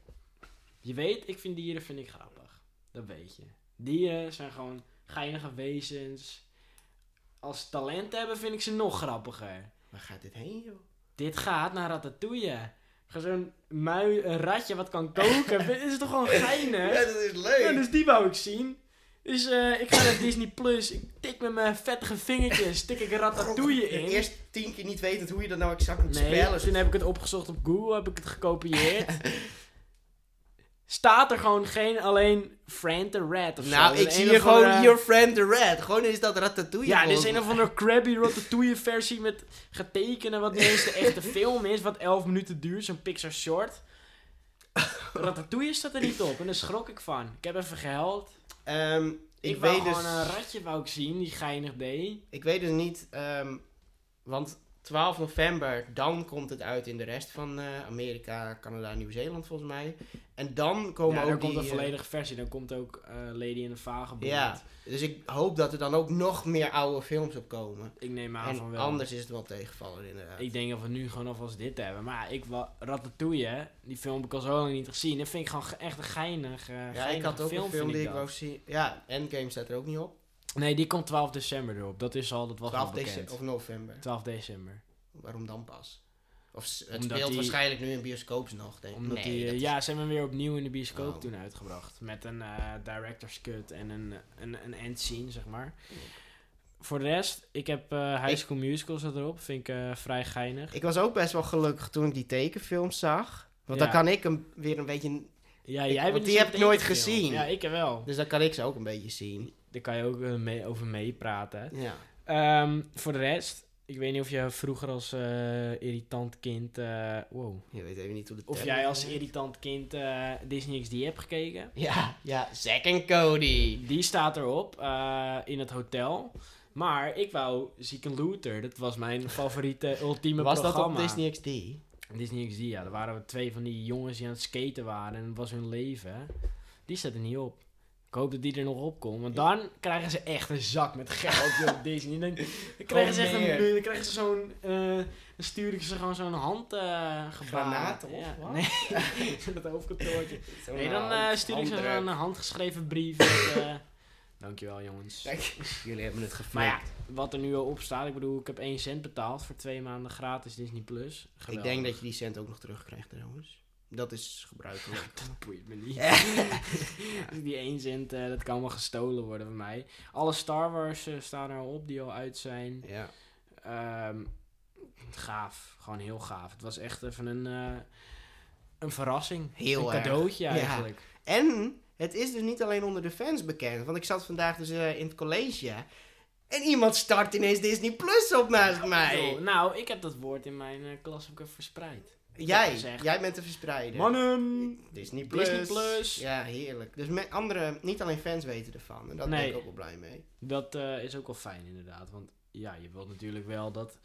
Je weet, ik vind dieren vind ik grappig. Dat weet je. Dieren zijn gewoon geinige wezens. Als ze talent hebben, vind ik ze nog grappiger. Waar gaat dit heen, joh? Dit gaat naar Ratatouille. Zo'n mui, een ratje wat kan koken. <laughs> Dit is toch gewoon geinig? Ja, dat is leuk. Ja, dus die wou ik zien. Dus eh, ik ga naar Disney Plus. Ik tik met mijn vettige vingertjes. Tik ik Ratatouille in. Eerst tien keer niet wetend hoe je dat nou exact moet Nee, spellen. toen heb ik het opgezocht op Google. Heb ik het gekopieerd. <laughs> Staat er gewoon geen alleen Fran the Rat of zo. Nou, ik zie hier gewoon andere- Your Friend the Red. Gewoon is dat Ratatouille. Ja, dit is een of andere Krabby Ratatouille versie met getekenen. Wat niet eens de echte <laughs> film is. Wat 11 minuten duurt. Zo'n Pixar short. Ratatouille staat er niet op. En daar schrok ik van. Ik heb even gehuild. Ehm, Ik, weet dus, gewoon een ratje wou ik zien die geinig deed. ik weet dus niet, ehm, want 12 november, dan komt het uit in de rest van eh, Amerika, Canada, Nieuw-Zeeland volgens mij. En dan komen ja, ook dan komt een eh, volledige versie. Dan komt ook eh, Lady in the Vagabond. Ja, dus ik hoop dat er dan ook nog meer oude films op komen. Ik neem aan van En wel. anders is het wel tegenvallen inderdaad. Ik denk dat we nu gewoon alvast dit hebben. Maar ik Ratatouille, die film heb ik al zo lang niet gezien. Dat vind ik gewoon ge- echt een geinig, eh ja, ik had ook film, een film die ik wou zien. Ja, Endgame staat er ook niet op. Nee, die komt 12 december erop. Dat is al, dat was 12 al bekend. december of november. 12 december. Waarom dan pas? Of het Omdat speelt die- waarschijnlijk nu in bioscoops nog, denk ik. Omdat nee, die, dat ja, ze hebben hem weer opnieuw in de bioscoop Oh. toen uitgebracht. Met een eh, director's cut en een, een, een end scene, zeg maar. Voor de rest, ik heb eh High Ik- School Musical zat erop. Vind ik eh, vrij geinig. Ik was ook best wel gelukkig toen ik die tekenfilms zag. Want Ja. dan kan ik hem weer een beetje... Ja, ik- jij want bent die heb ik nooit gezien. Ja, ik wel. Dus dan kan ik ze ook een beetje zien. Daar kan je ook eh, mee, over meepraten. Ja. Ehm, voor de rest, ik weet niet of je vroeger als eh, irritant kind... eh, wow. Je weet even niet hoe de Of jij als irritant kind Disney XD hebt gekeken. Ja, ja. Zack en Cody. Die staat erop in het hotel. Maar ik wou Zieken Luther. Dat was mijn <laughs> favoriete ultieme Was dat programma. op Disney XD? Disney XD, ja. Er waren twee van die jongens die aan het skaten waren. En het was hun leven. Die staat er niet op. Ik hoop dat die er nog op komt. Want dan krijgen ze echt een zak met geld joh, op <laughs> Disney. Dan, dan krijgen ze echt een... Dan krijgen ze zo'n... eh, dan stuur ik ze gewoon zo'n hand Granaten of ja, wat? Nee, <laughs> dat hoofdkantoortje. <laughs> Nee, dan hand- eh, stuur ik ze een handgeschreven brief. Met, dankjewel jongens. Kijk, jullie hebben het geflikt. Maar ja, wat er nu al op staat, ik bedoel, ik heb 1 cent betaald voor twee maanden gratis Disney Plus. ik denk dat je die cent ook nog terugkrijgt trouwens. Dat is gebruikelijk. <laughs> Dat boeit me niet. <laughs> <laughs> Die 1 cent, eh, dat kan wel gestolen worden van mij. Alle Star Wars eh, staan er al op die al uit zijn. ja. Ehm, gaaf, gewoon heel gaaf. Het was echt even een, eh, een verrassing. Heel een erg. cadeautje Ja. eigenlijk. En het is dus niet alleen onder de fans bekend. Want ik zat vandaag dus in het college. En iemand start ineens Disney Plus op naast mij. Joh, nou, ik heb dat woord in mijn klas ook even verspreid. Jij, jij bent de verspreide. Mannen! Disney Plus. Disney Plus. Ja, heerlijk. Dus met andere, niet alleen fans weten ervan. En daar ben ik ook wel blij mee. Dat eh, is ook wel fijn inderdaad. Want ja, je wilt natuurlijk wel dat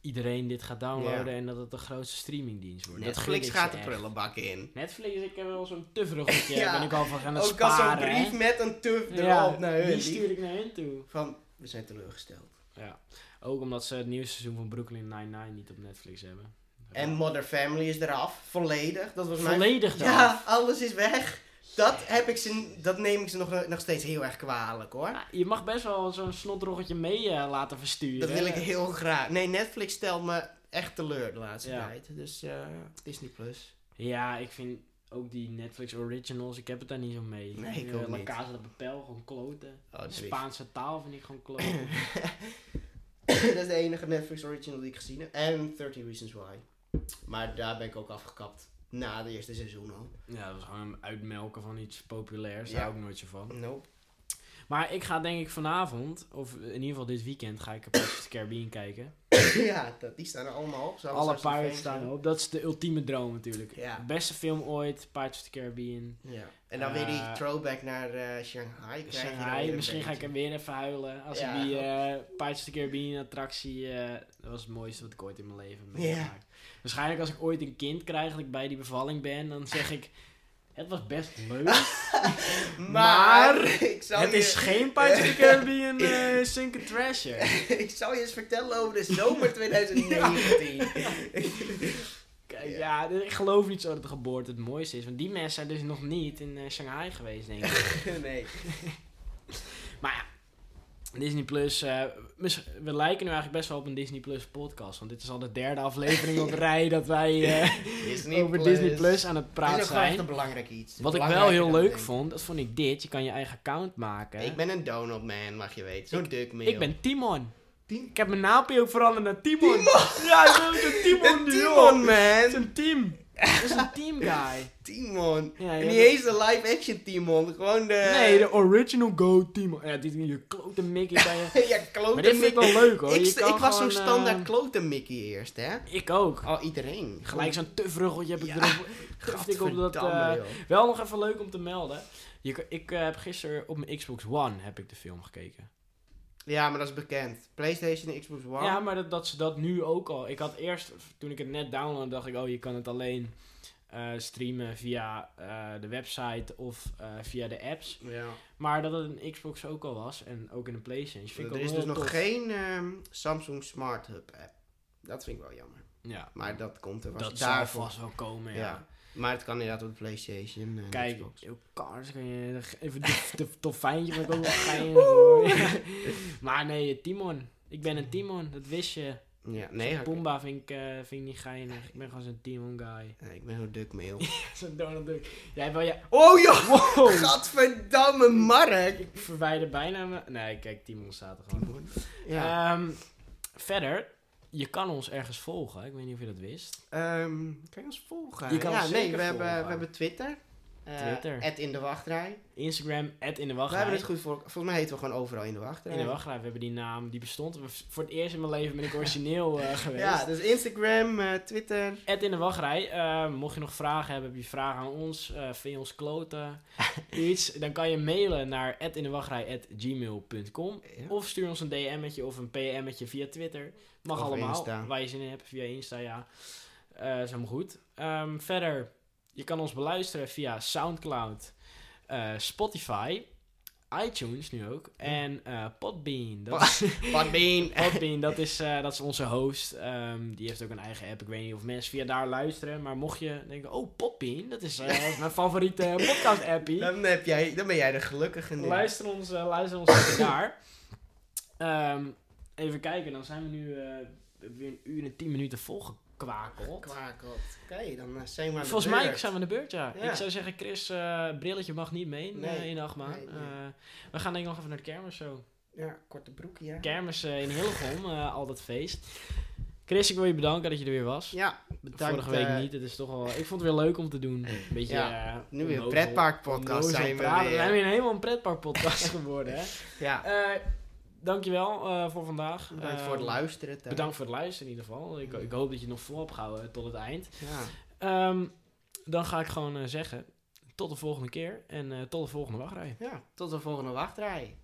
iedereen dit gaat downloaden Ja. en dat het de grootste streamingdienst wordt. Dat Netflix gaat de echt. prullenbak in. Netflix, ik heb wel zo'n tufferugetje. <laughs> Ja. ben ik al van gaan Ook al zo'n sparen. hè. brief met een tuf erop Ja, naar hun. die Die- stuur ik naar hen toe. Van, we zijn teleurgesteld. Ja. Ook omdat ze het nieuwe seizoen van Brooklyn Nine-Nine niet op Netflix hebben. En Mother Family is eraf. Volledig. Dat was mijn... Volledig eraf. Ja, alles is weg. Dat, heb ik ze, dat neem ik ze nog, nog steeds heel erg kwalijk hoor. Ja, je mag best wel zo'n snotroggetje mee eh, laten versturen. Dat wil ik heel graag. Nee, Netflix stelt me echt teleur de laatste Ja. tijd. Dus eh, Disney Plus. Ja, ik vind ook die Netflix originals, ik heb het daar niet zo mee. Nee, ik ook La niet. Casa de Papel, gewoon kloten. Oh, is Spaanse taal vind ik gewoon <coughs> kloten. dat is de enige Netflix original die ik gezien heb. En 13 Reasons Why. Maar daar ben ik ook afgekapt. Na de eerste seizoen al. ja, dat was gewoon een uitmelken van iets populairs. Ja. Daar hou ik nooit zo van. Nope. Maar ik ga denk ik vanavond, of in ieder geval dit weekend, ga ik Pirates of the Caribbean kijken. <laughs> ja, dat, die staan er allemaal op. Alle pirates staan erop. Dat is de ultieme droom natuurlijk. Ja. Beste film ooit, Pirates of the Caribbean. Ja. En dan weer die Eh, throwback naar eh, Shanghai. Shanghai, misschien ga ik er weer even huilen. Als Ja. ik die eh Pirates of the Caribbean attractie, dat was het mooiste wat ik ooit in mijn leven heb Ja. meegemaakt. Waarschijnlijk als ik ooit een kind krijg, dat ik bij die bevalling ben, dan zeg ik, het was best leuk. <laughs> Maar, ik zal het je, is geen Pirates of the Caribbean <laughs> eh Sunken Treasure. <laughs> ik zal je eens vertellen over de zomer 2019. Kijk, ja, ik geloof niet zo dat de geboorte het mooiste is. Want die mensen zijn dus nog niet in eh, Shanghai geweest, denk ik. nee. Maar ja, Disney Plus. eh, we lijken nu eigenlijk best wel op een Disney Plus podcast. Want dit is al de derde aflevering op <laughs> rij dat wij eh, Disney over Plus. Disney Plus aan het Dat praten is ook wel echt zijn. een belangrijk iets. Wat ik wel heel leuk vond, dat vond ik dit. Je kan je eigen account maken. Ik ben een donut man, mag je weten. Zo'n duckmail. ik ben Timon. Tim- Ik heb mijn naampje ook veranderd naar Timon. Ja, ik ben een Timon. <laughs> Een Timon, joh. Het is man. een team. Het is een team guy. <laughs> Timon. Ja, en niet dat- eens de live-action Timon. Gewoon de... Nee, de original Go Timon. Ja, dit je klote Mickey bij je. <laughs> ja, klote Maar dit vind ik wel leuk hoor. Ik, ik was zo'n standaard eh, klote Mickey eerst, hè? Ik ook. Oh, iedereen. Gelijk zo'n tufruggeltje heb ik erop. <laughs> Ik op dat, joh. wel nog even leuk om te melden. Je, ik eh, heb gisteren op mijn Xbox One heb ik de film gekeken. Ja, maar dat is bekend. PlayStation en Xbox One. Ja, maar dat, dat ze dat nu ook al. Ik had eerst, toen ik het net downloadde, dacht ik, oh, je kan het alleen eh, streamen via eh, de website of eh, via de apps. Ja. Maar dat het een Xbox ook al was en ook in een PlayStation. Vind ik Er is dus nog geen ehm, Samsung Smart Hub app. Dat vind ik wel jammer. Ja, Maar dat komt er dat vast zal daarvoor. vast wel komen, ja. Ja. Maar het kan inderdaad op de PlayStation en Kijk, Xbox. Cars kan je even de, <laughs> dolfijntje vind ik ook wel. Ja. Maar nee, Timon. Ik ben een Timon, dat wist je. Ja, nee, Pumba vind ik, eh, vind ik niet geinig. Ik ben gewoon zo'n Timon guy. nee, ik ben zo'n duckmail. <laughs> zo'n Donald Duck. Jij wil je... oh joh! Wow! Gadverdamme Mark! Ik verwijder bijna me... Nee, kijk, Timon staat er gewoon. Ja. Ehm, verder, je kan ons ergens volgen. Ik weet niet of je dat wist. Ehm, kan je ons volgen? Je kan ja, ons nee, zeker we hebben, we hebben Twitter. Eh, Twitter. In de wachtrij. Instagram, at in de We wachtrij. hebben het goed voor Volgens mij heten we gewoon overal in de wachtrij. In de wachtrij, we hebben die naam, die bestond. We- Voor het eerst in mijn leven ben ik origineel eh, <laughs> geweest. Ja, dus Instagram, eh, Twitter. In de wachtrij. Mocht je nog vragen hebben, heb je vragen aan ons, vind je ons kloten, <laughs> iets, dan kan je mailen naar gmail.com Ja. of stuur ons een DM'tje of een PM'tje via Twitter. Mag Of allemaal, Insta. waar je zin in hebt, via Insta, ja. Is helemaal goed. Ehm, verder, je kan ons beluisteren via Soundcloud, eh, Spotify, iTunes nu ook en eh, Podbean. Dat is- <laughs> Podbean. Podbean, dat is, eh, dat is onze host. Ehm, die heeft ook een eigen app. Ik weet niet of mensen via daar luisteren. Maar mocht je denken, oh, Podbean, dat is <laughs> mijn favoriete podcast-appie. Dan, heb jij, dan ben jij de gelukkige nu. Luister ons, luister ons even daar. Ehm, even kijken, dan zijn we nu weer een uur en tien minuten volgekwakeld. Kwakeld. Oké, dan eh, zijn we aan de Volgens mij zijn we aan de beurt, ja. Ja. Ik zou zeggen, Chris, eh, brilletje mag niet mee Nee. eh, in de achtbaan. Nee, nee. Eh, we gaan denk ik nog even naar de kermis zo. Ja, korte broekje. Ja. Kermis eh, in Hillegom, eh altijd feest. Chris, ik wil je bedanken dat je er weer was. Ja, bedankt. Vorige week eh, niet. Het is toch wel. Ik vond het weer leuk om te doen. Een <laughs> beetje. Ja, eh, nu weer een pretparkpodcast zijn we praten. weer. We zijn weer helemaal een pretparkpodcast <laughs> geworden. Hè? Ja, Eh, dankjewel eh voor vandaag. bedankt voor het luisteren. thuis. Bedankt voor het luisteren in ieder geval. Ik, ik hoop dat je nog vol hebt gehouden tot het eind. Ja. Ehm, dan ga ik gewoon eh, zeggen. Tot de volgende keer en eh, tot de volgende wachtrij. ja, tot de volgende wachtrij.